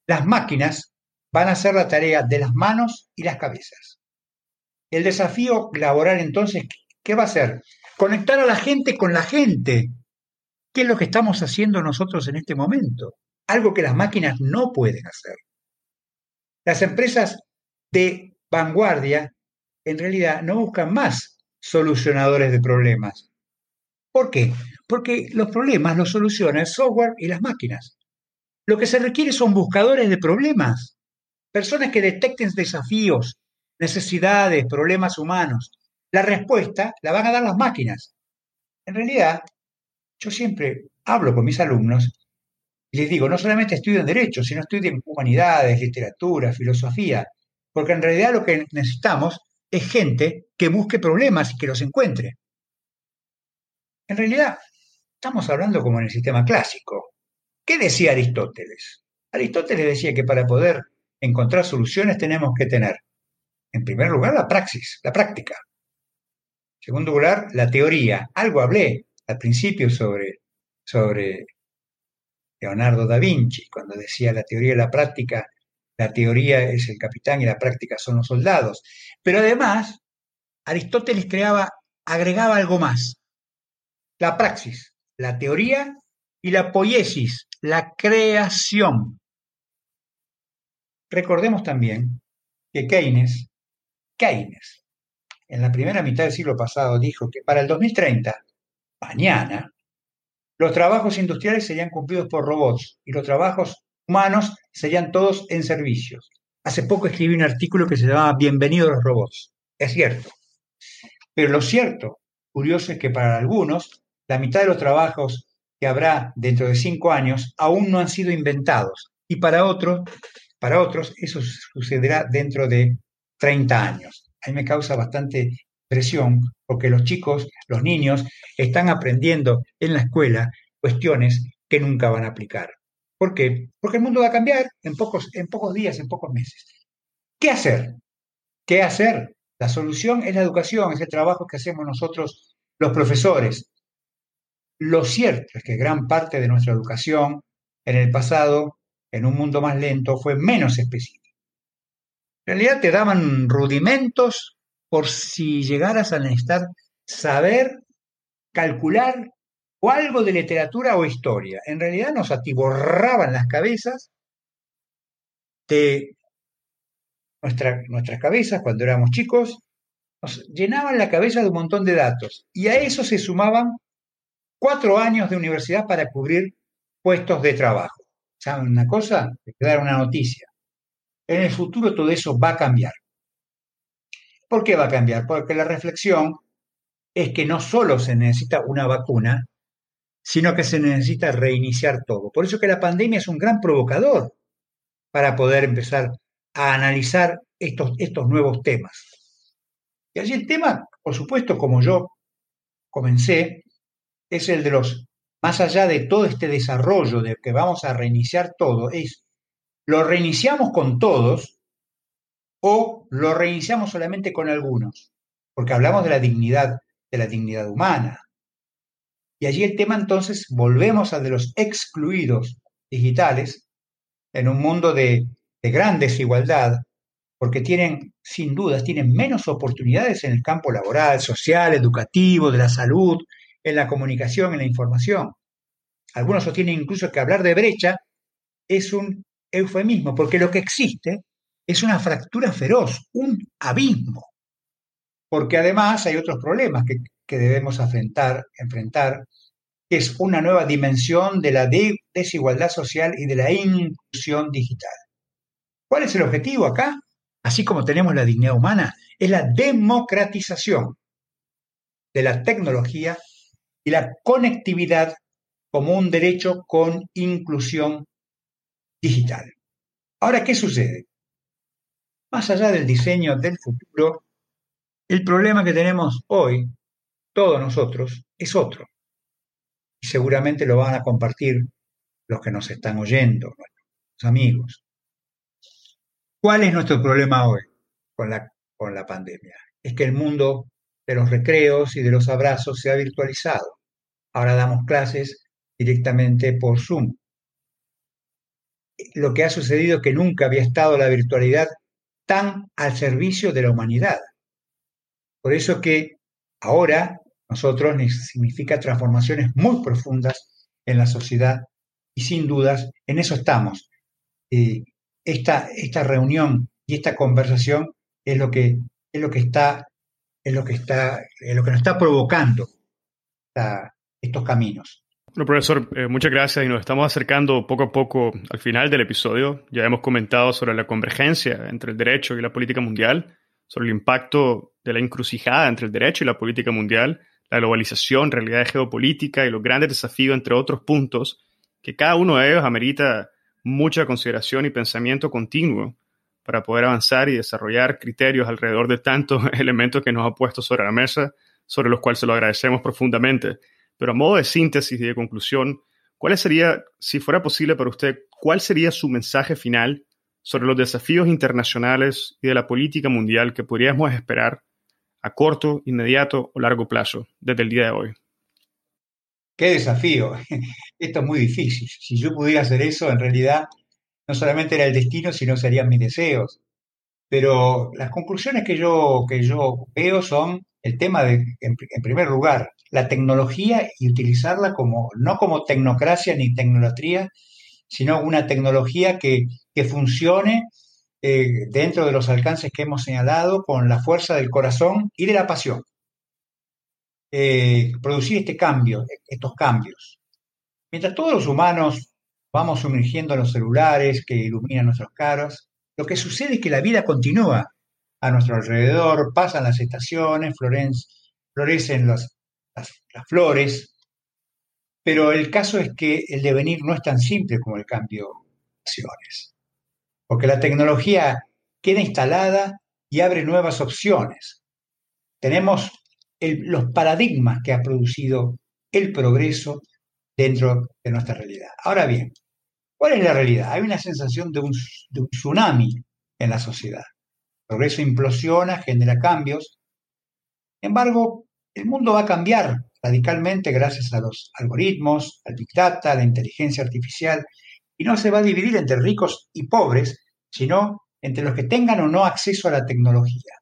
Las máquinas van a ser la tarea de las manos y las cabezas. El desafío laboral entonces, ¿qué va a ser? Conectar a la gente con la gente. ¿Qué es lo que estamos haciendo nosotros en este momento? algo que las máquinas no pueden hacer. Las empresas de vanguardia en realidad no buscan más solucionadores de problemas. ¿Por qué? Porque los problemas los soluciona el software y las máquinas. Lo que se requiere son buscadores de problemas, personas que detecten desafíos, necesidades, problemas humanos. La respuesta la van a dar las máquinas. En realidad, yo siempre hablo con mis alumnos y les digo, no solamente estudian derecho, sino estudian humanidades, literatura, filosofía, porque en realidad lo que necesitamos es gente que busque problemas y que los encuentre. En realidad, estamos hablando como en el sistema clásico. ¿Qué decía Aristóteles? Aristóteles decía que para poder encontrar soluciones tenemos que tener, en primer lugar, la praxis, la práctica. En segundo lugar, la teoría. Algo hablé al principio sobre, sobre Leonardo da Vinci, cuando decía la teoría y la práctica, la teoría es el capitán y la práctica son los soldados. Pero además, Aristóteles creaba, agregaba algo más. La praxis, la teoría y la poiesis, la creación. Recordemos también que Keynes, Keynes, en la primera mitad del siglo pasado dijo que para el 2030, mañana, los trabajos industriales serían cumplidos por robots y los trabajos humanos serían todos en servicios. Hace poco escribí un artículo que se llamaba Bienvenidos los robots. Es cierto. Pero lo cierto, curioso, es que para algunos, la mitad de los trabajos que habrá dentro de cinco años aún no han sido inventados. Y para otros, para otros eso sucederá dentro de 30 años. A mí me causa bastante presión porque los chicos, los niños, están aprendiendo en la escuela cuestiones que nunca van a aplicar. ¿Por qué? Porque el mundo va a cambiar en pocos, en pocos días, en pocos meses. ¿Qué hacer? ¿Qué hacer? La solución es la educación, es el trabajo que hacemos nosotros los profesores. Lo cierto es que gran parte de nuestra educación en el pasado, en un mundo más lento, fue menos específica. En realidad te daban rudimentos por si llegaras a necesitar saber calcular o algo de literatura o historia. En realidad nos atiborraban las cabezas de nuestras cabezas cuando éramos chicos, nos llenaban la cabeza de un montón de datos y a eso se sumaban cuatro años de universidad para cubrir puestos de trabajo. ¿Saben una cosa? Les dar una noticia. En el futuro todo eso va a cambiar. ¿Por qué va a cambiar? Porque la reflexión es que no solo se necesita una vacuna, sino que se necesita reiniciar todo. Por eso que la pandemia es un gran provocador para poder empezar a analizar estos, estos nuevos temas. Y allí el tema, por supuesto, como yo comencé, es el de los, más allá de todo este desarrollo de que vamos a reiniciar todo, es, ¿lo reiniciamos con todos o lo reiniciamos solamente con algunos? Porque hablamos de la dignidad, de la dignidad humana, y allí el tema entonces, volvemos a de los excluidos digitales en un mundo de, gran desigualdad, porque tienen, sin dudas, tienen menos oportunidades en el campo laboral, social, educativo, de la salud, en la comunicación, en la información. Algunos sostienen incluso que hablar de brecha es un eufemismo, porque lo que existe es una fractura feroz, un abismo. Porque además hay otros problemas que que debemos enfrentar, enfrentar, que es una nueva dimensión de la desigualdad social y de la inclusión digital. ¿Cuál es el objetivo acá? Así como tenemos la dignidad humana, es la democratización de la tecnología y la conectividad como un derecho con inclusión digital. Ahora, ¿qué sucede? Más allá del diseño del futuro, el problema que tenemos hoy todos nosotros, es otro. Y seguramente lo van a compartir los que nos están oyendo, nuestros amigos. ¿Cuál es nuestro problema hoy con la, con la pandemia? Es que el mundo de los recreos y de los abrazos se ha virtualizado. Ahora damos clases directamente por Zoom. Lo que ha sucedido es que nunca había estado la virtualidad tan al servicio de la humanidad. Por eso que ahora nosotros significa transformaciones muy profundas en la sociedad y sin dudas en eso estamos. Eh, esta, esta reunión y esta conversación es lo que, es lo que está, es lo que está, es lo que nos está provocando estos caminos. Bueno, profesor, eh, muchas gracias y nos estamos acercando poco a poco al final del episodio. Ya hemos comentado sobre la convergencia entre el derecho y la política mundial, sobre el impacto de la encrucijada entre el derecho y la política mundial, la globalización, realidad geopolítica y los grandes desafíos, entre otros puntos, que cada uno de ellos amerita mucha consideración y pensamiento continuo para poder avanzar y desarrollar criterios alrededor de tantos elementos que nos ha puesto sobre la mesa, sobre los cuales se lo agradecemos profundamente. Pero a modo de síntesis y de conclusión, ¿cuál sería, si fuera posible para usted, cuál sería su mensaje final sobre los desafíos internacionales y de la política mundial que podríamos esperar a corto, inmediato o largo plazo desde el día de hoy? Qué desafío. Esto es muy difícil. Si yo pudiera hacer eso, en realidad no solamente era el destino, sino serían mis deseos. Pero las conclusiones que yo, que yo veo son el tema de, en, primer lugar, la tecnología y utilizarla como, no como tecnocracia ni tecnolatría, sino una tecnología que, funcione eh, dentro de los alcances que hemos señalado con la fuerza del corazón y de la pasión. Eh, producir este cambio, estos cambios. Mientras todos los humanos vamos sumergiendo en los celulares que iluminan nuestras caras, lo que sucede es que la vida continúa a nuestro alrededor, pasan las estaciones, florecen las, flores, pero el caso es que el devenir no es tan simple como el cambio de estaciones, porque la tecnología queda instalada y abre nuevas opciones. Tenemos los paradigmas que ha producido el progreso dentro de nuestra realidad. Ahora bien, ¿cuál es la realidad? Hay una sensación de un, de un tsunami en la sociedad. El progreso implosiona, genera cambios. Sin embargo, el mundo va a cambiar radicalmente gracias a los algoritmos, al Big Data, a la inteligencia artificial, y no se va a dividir entre ricos y pobres, sino entre los que tengan o no acceso a la tecnología.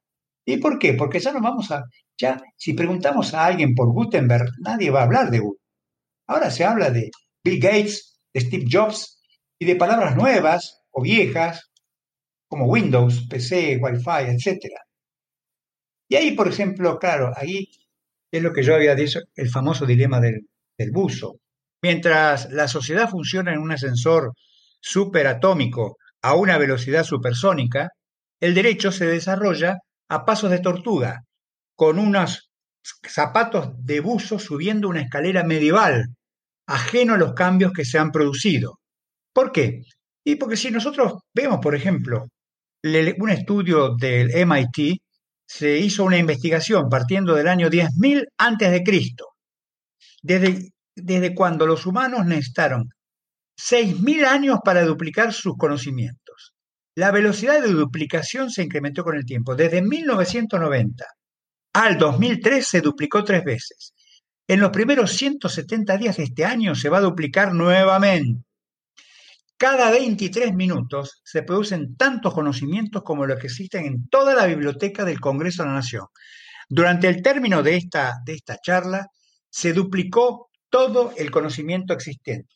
¿Y por qué? Porque ya no vamos a, ya si preguntamos a alguien por Gutenberg, nadie va a hablar de Gutenberg. Ahora se habla de Bill Gates, de Steve Jobs y de palabras nuevas o viejas como Windows, PC, Wi-Fi, etc. Y ahí, por ejemplo, claro, ahí es lo que yo había dicho, el famoso dilema del, buzo. Mientras la sociedad funciona en un ascensor superatómico a una velocidad supersónica, el derecho se desarrolla a pasos de tortuga, con unos zapatos de buzo subiendo una escalera medieval, ajeno a los cambios que se han producido. ¿Por qué? Y porque si nosotros vemos, por ejemplo, un estudio del MIT se hizo una investigación partiendo del año 10.000 antes de Cristo, desde, desde cuando los humanos necesitaron 6.000 años para duplicar sus conocimientos. La velocidad de duplicación se incrementó con el tiempo. Desde 1990 al 2003 se duplicó tres veces. En los primeros 170 días de este año se va a duplicar nuevamente. Cada 23 minutos se producen tantos conocimientos como los que existen en toda la biblioteca del Congreso de la Nación. Durante el término de esta, de esta charla, se duplicó todo el conocimiento existente.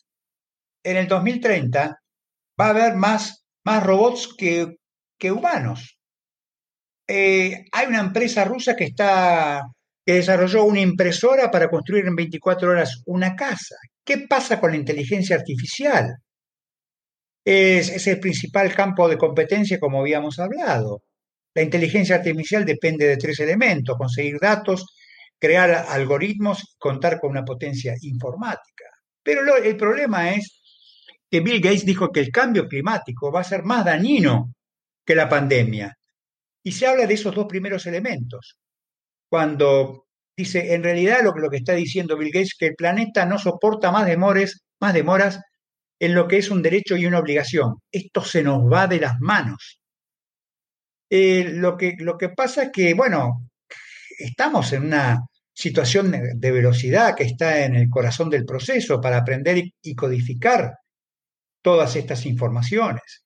En el 2030 va a haber más, más robots que, que humanos. Eh, hay una empresa rusa que, está, que desarrolló una impresora para construir en 24 horas una casa. ¿Qué pasa con la inteligencia artificial? Es, el principal campo de competencia, como habíamos hablado. La inteligencia artificial depende de tres elementos, conseguir datos, crear algoritmos contar con una potencia informática. Pero el problema es que Bill Gates dijo que el cambio climático va a ser más dañino que la pandemia. Y se habla de esos dos primeros elementos. Cuando dice, en realidad lo, lo que está diciendo Bill Gates, que el planeta no soporta más, demores, más demoras en lo que es un derecho y una obligación. Esto se nos va de las manos. Eh, lo, que, lo que pasa es que, bueno, estamos en una situación de velocidad que está en el corazón del proceso para aprender y codificar todas estas informaciones.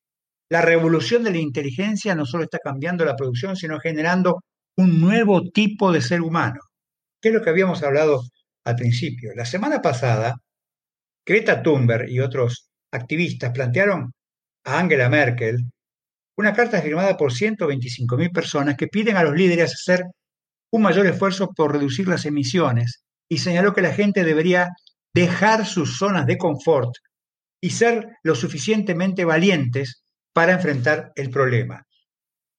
La revolución de la inteligencia no solo está cambiando la producción, sino generando un nuevo tipo de ser humano, que es lo que habíamos hablado al principio. La semana pasada Greta Thunberg y otros activistas plantearon a Angela Merkel una carta firmada por 125.000 personas que piden a los líderes hacer un mayor esfuerzo por reducir las emisiones y señaló que la gente debería dejar sus zonas de confort y ser lo suficientemente valientes para enfrentar el problema.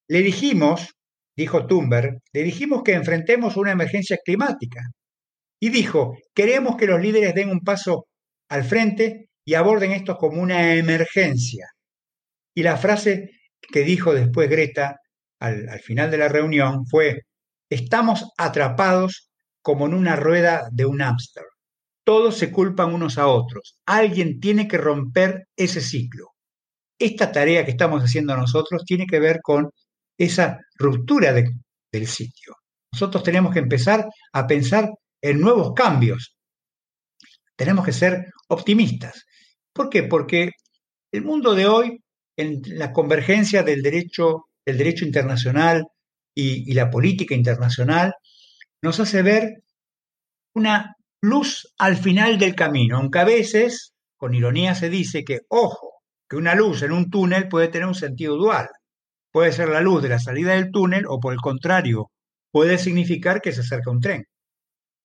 Le dijimos, dijo Thunberg, le dijimos que enfrentemos una emergencia climática. Y dijo, queremos que los líderes den un paso al frente y aborden esto como una emergencia. Y la frase que dijo después Greta al, al final de la reunión fue, estamos atrapados como en una rueda de un hámster. Todos se culpan unos a otros. Alguien tiene que romper ese ciclo. Esta tarea que estamos haciendo nosotros tiene que ver con esa ruptura del sitio. Nosotros tenemos que empezar a pensar en nuevos cambios. Tenemos que ser optimistas. ¿Por qué? Porque el mundo de hoy, en la convergencia del derecho, del derecho internacional y, la política internacional, nos hace ver una luz al final del camino, aunque a veces, con ironía se dice que, ojo, que una luz en un túnel puede tener un sentido dual. Puede ser la luz de la salida del túnel o por el contrario, puede significar que se acerca un tren.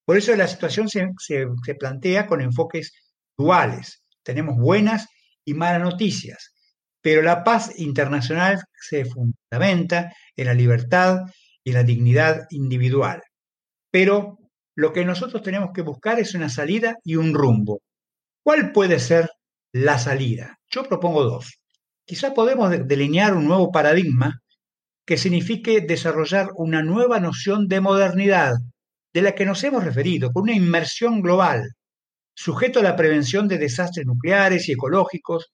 Por eso la situación se, se plantea con enfoques duales. Tenemos buenas y malas noticias, pero la paz internacional se fundamenta en la libertad y en la dignidad individual. Pero lo que nosotros tenemos que buscar es una salida y un rumbo. ¿Cuál puede ser la salida? Yo propongo dos. Quizá podemos delinear un nuevo paradigma que signifique desarrollar una nueva noción de modernidad de la que nos hemos referido, con una inmersión global, sujeto a la prevención de desastres nucleares y ecológicos,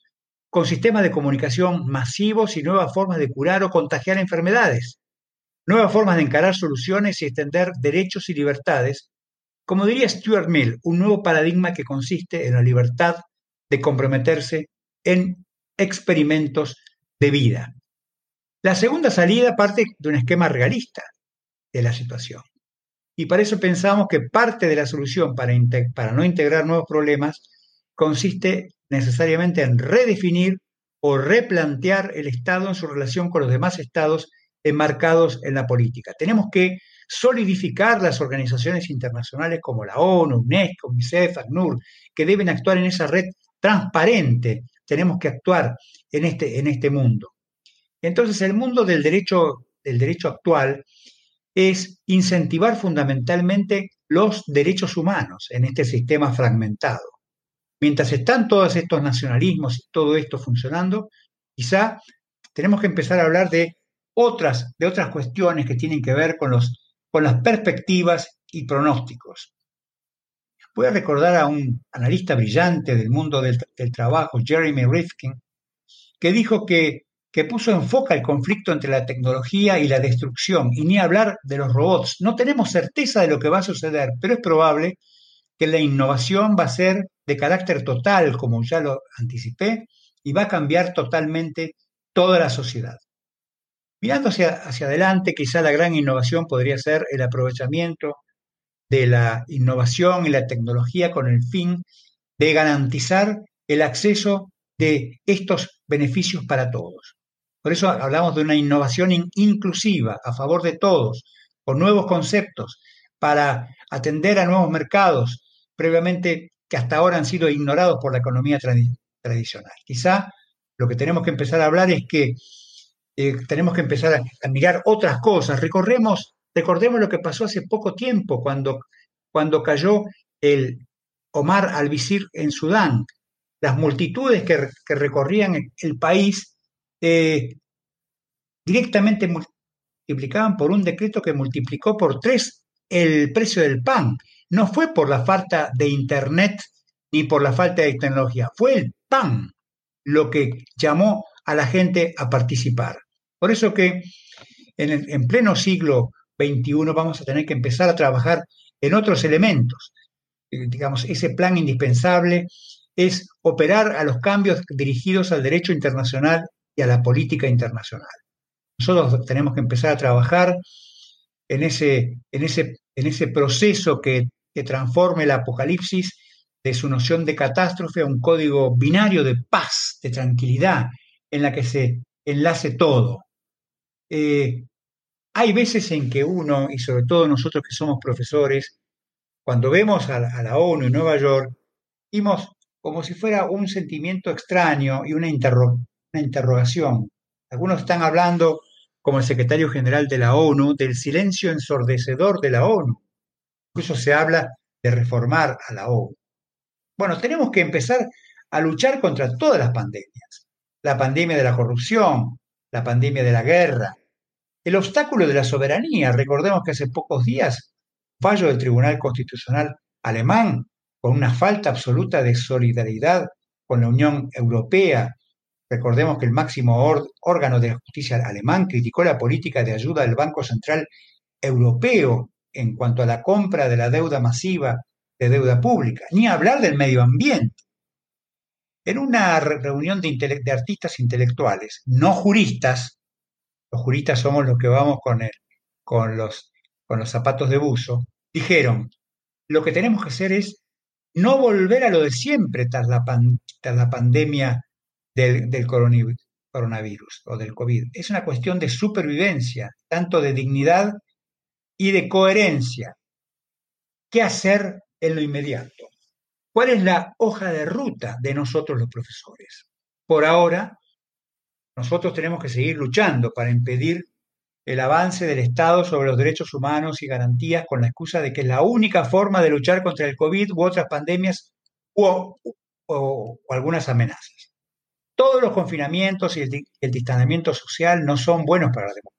con sistemas de comunicación masivos y nuevas formas de curar o contagiar enfermedades, nuevas formas de encarar soluciones y extender derechos y libertades, como diría Stuart Mill, un nuevo paradigma que consiste en la libertad de comprometerse en experimentos de vida. La segunda salida parte de un esquema realista de la situación. Y para eso pensamos que parte de la solución para, para no integrar nuevos problemas consiste necesariamente en redefinir o replantear el Estado en su relación con los demás estados enmarcados en la política. Tenemos que solidificar las organizaciones internacionales como la ONU, UNESCO, UNICEF, ACNUR, que deben actuar en esa red transparente. Tenemos que actuar en este, en este mundo. Entonces, el mundo del derecho, del derecho actual es incentivar fundamentalmente los derechos humanos en este sistema fragmentado. Mientras están todos estos nacionalismos y todo esto funcionando, quizá tenemos que empezar a hablar de otras, de otras cuestiones que tienen que ver con, los, con las perspectivas y pronósticos. Voy a recordar a un analista brillante del mundo del, trabajo, Jeremy Rifkin, que dijo que, que puso en foca el conflicto entre la tecnología y la destrucción, y ni hablar de los robots. No tenemos certeza de lo que va a suceder, pero es probable que la innovación va a ser de carácter total, como ya lo anticipé, y va a cambiar totalmente toda la sociedad. Mirando hacia, hacia adelante, quizá la gran innovación podría ser el aprovechamiento de la innovación y la tecnología con el fin de garantizar el acceso de estos beneficios para todos. Por eso hablamos de una innovación inclusiva, a favor de todos, con nuevos conceptos, para atender a nuevos mercados, previamente que hasta ahora han sido ignorados por la economía tradicional. Quizá lo que tenemos que empezar a hablar es que eh, tenemos que empezar a, mirar otras cosas. Recorremos, recordemos lo que pasó hace poco tiempo cuando, cuando cayó el Omar al-Bisir en Sudán. Las multitudes que, recorrían el país eh, directamente multiplicaban por un decreto que multiplicó por tres el precio del pan. No fue por la falta de Internet ni por la falta de tecnología, fue el pan lo que llamó a la gente a participar. Por eso que en, pleno siglo XXI vamos a tener que empezar a trabajar en otros elementos. Eh, digamos, ese plan indispensable es operar a los cambios dirigidos al derecho internacional y a la política internacional. Nosotros tenemos que empezar a trabajar en ese, en ese, en ese proceso que, transforme el apocalipsis de su noción de catástrofe a un código binario de paz, de tranquilidad, en la que se enlace todo. Eh, hay veces en que uno, y sobre todo nosotros que somos profesores, cuando vemos a, la ONU en Nueva York, vimos como si fuera un sentimiento extraño y una, una interrogación. Algunos están hablando, como el secretario general de la ONU, del silencio ensordecedor de la ONU. Incluso se habla de reformar a la ONU. Bueno, tenemos que empezar a luchar contra todas las pandemias. La pandemia de la corrupción, la pandemia de la guerra, el obstáculo de la soberanía. Recordemos que hace pocos días, fallo del Tribunal Constitucional alemán, con una falta absoluta de solidaridad con la Unión Europea. Recordemos que el máximo órgano de la justicia alemán criticó la política de ayuda del Banco Central Europeo en cuanto a la compra de la deuda masiva de deuda pública, ni hablar del medio ambiente. En una reunión de, artistas intelectuales, no juristas, los juristas somos los que vamos con, el, con, los, con los zapatos de buzo, dijeron, lo que tenemos que hacer es no volver a lo de siempre tras la, la pandemia del, coronavirus o del COVID. Es una cuestión de supervivencia, tanto de dignidad y de coherencia. ¿Qué hacer en lo inmediato? ¿Cuál es la hoja de ruta de nosotros los profesores? Por ahora, nosotros tenemos que seguir luchando para impedir el avance del Estado sobre los derechos humanos y garantías con la excusa de que es la única forma de luchar contra el COVID u otras pandemias o, algunas amenazas. Todos los confinamientos y el, distanciamiento social no son buenos para la democracia.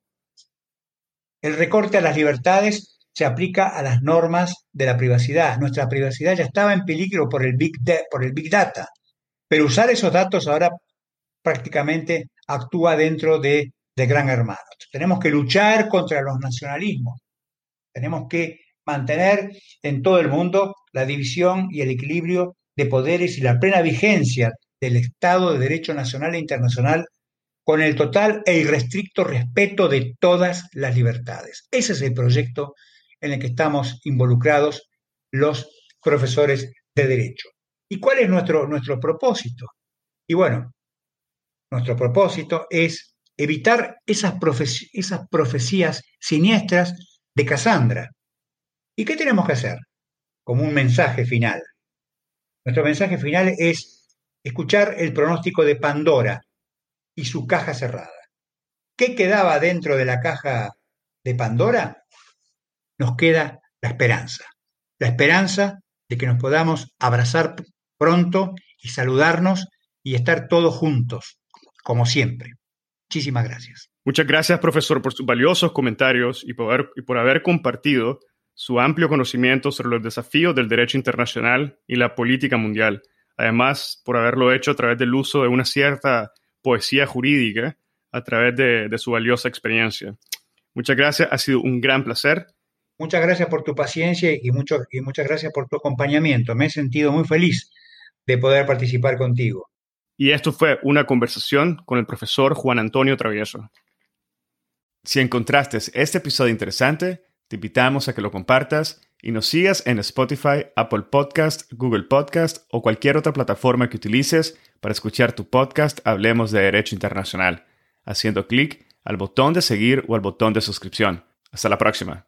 El recorte a las libertades se aplica a las normas de la privacidad. Nuestra privacidad ya estaba en peligro por el Big, por el big Data, pero usar esos datos ahora prácticamente actúa dentro de, de Gran Hermano. Tenemos que luchar contra los nacionalismos. Tenemos que mantener en todo el mundo la división y el equilibrio de poderes y la plena vigencia del Estado de Derecho Nacional e Internacional con el total e irrestricto respeto de todas las libertades. Ese es el proyecto en el que estamos involucrados los profesores de Derecho. ¿Y cuál es nuestro, nuestro propósito? Y bueno, nuestro propósito es evitar esas, esas profecías siniestras de Casandra. ¿Y qué tenemos que hacer? Como un mensaje final. Nuestro mensaje final es escuchar el pronóstico de Pandora y su caja cerrada. ¿Qué quedaba dentro de la caja de Pandora? Nos queda la esperanza. La esperanza de que nos podamos abrazar pronto y saludarnos y estar todos juntos, como siempre. Muchísimas gracias. Muchas gracias, profesor, por sus valiosos comentarios y por, haber, y por haber compartido su amplio conocimiento sobre los desafíos del derecho internacional y la política mundial. Además, por haberlo hecho a través del uso de una cierta poesía jurídica a través de, de su valiosa experiencia. Muchas gracias, ha sido un gran placer. Muchas gracias por tu paciencia y, mucho, y muchas gracias por tu acompañamiento. Me he sentido muy feliz de poder participar contigo. Y esto fue una conversación con el profesor Juan Antonio Travieso. Si encontraste este episodio interesante, te invitamos a que lo compartas y nos sigas en Spotify, Apple Podcast, Google Podcast o cualquier otra plataforma que utilices para escuchar tu podcast Hablemos de Derecho Internacional, haciendo clic al botón de seguir o al botón de suscripción. Hasta la próxima.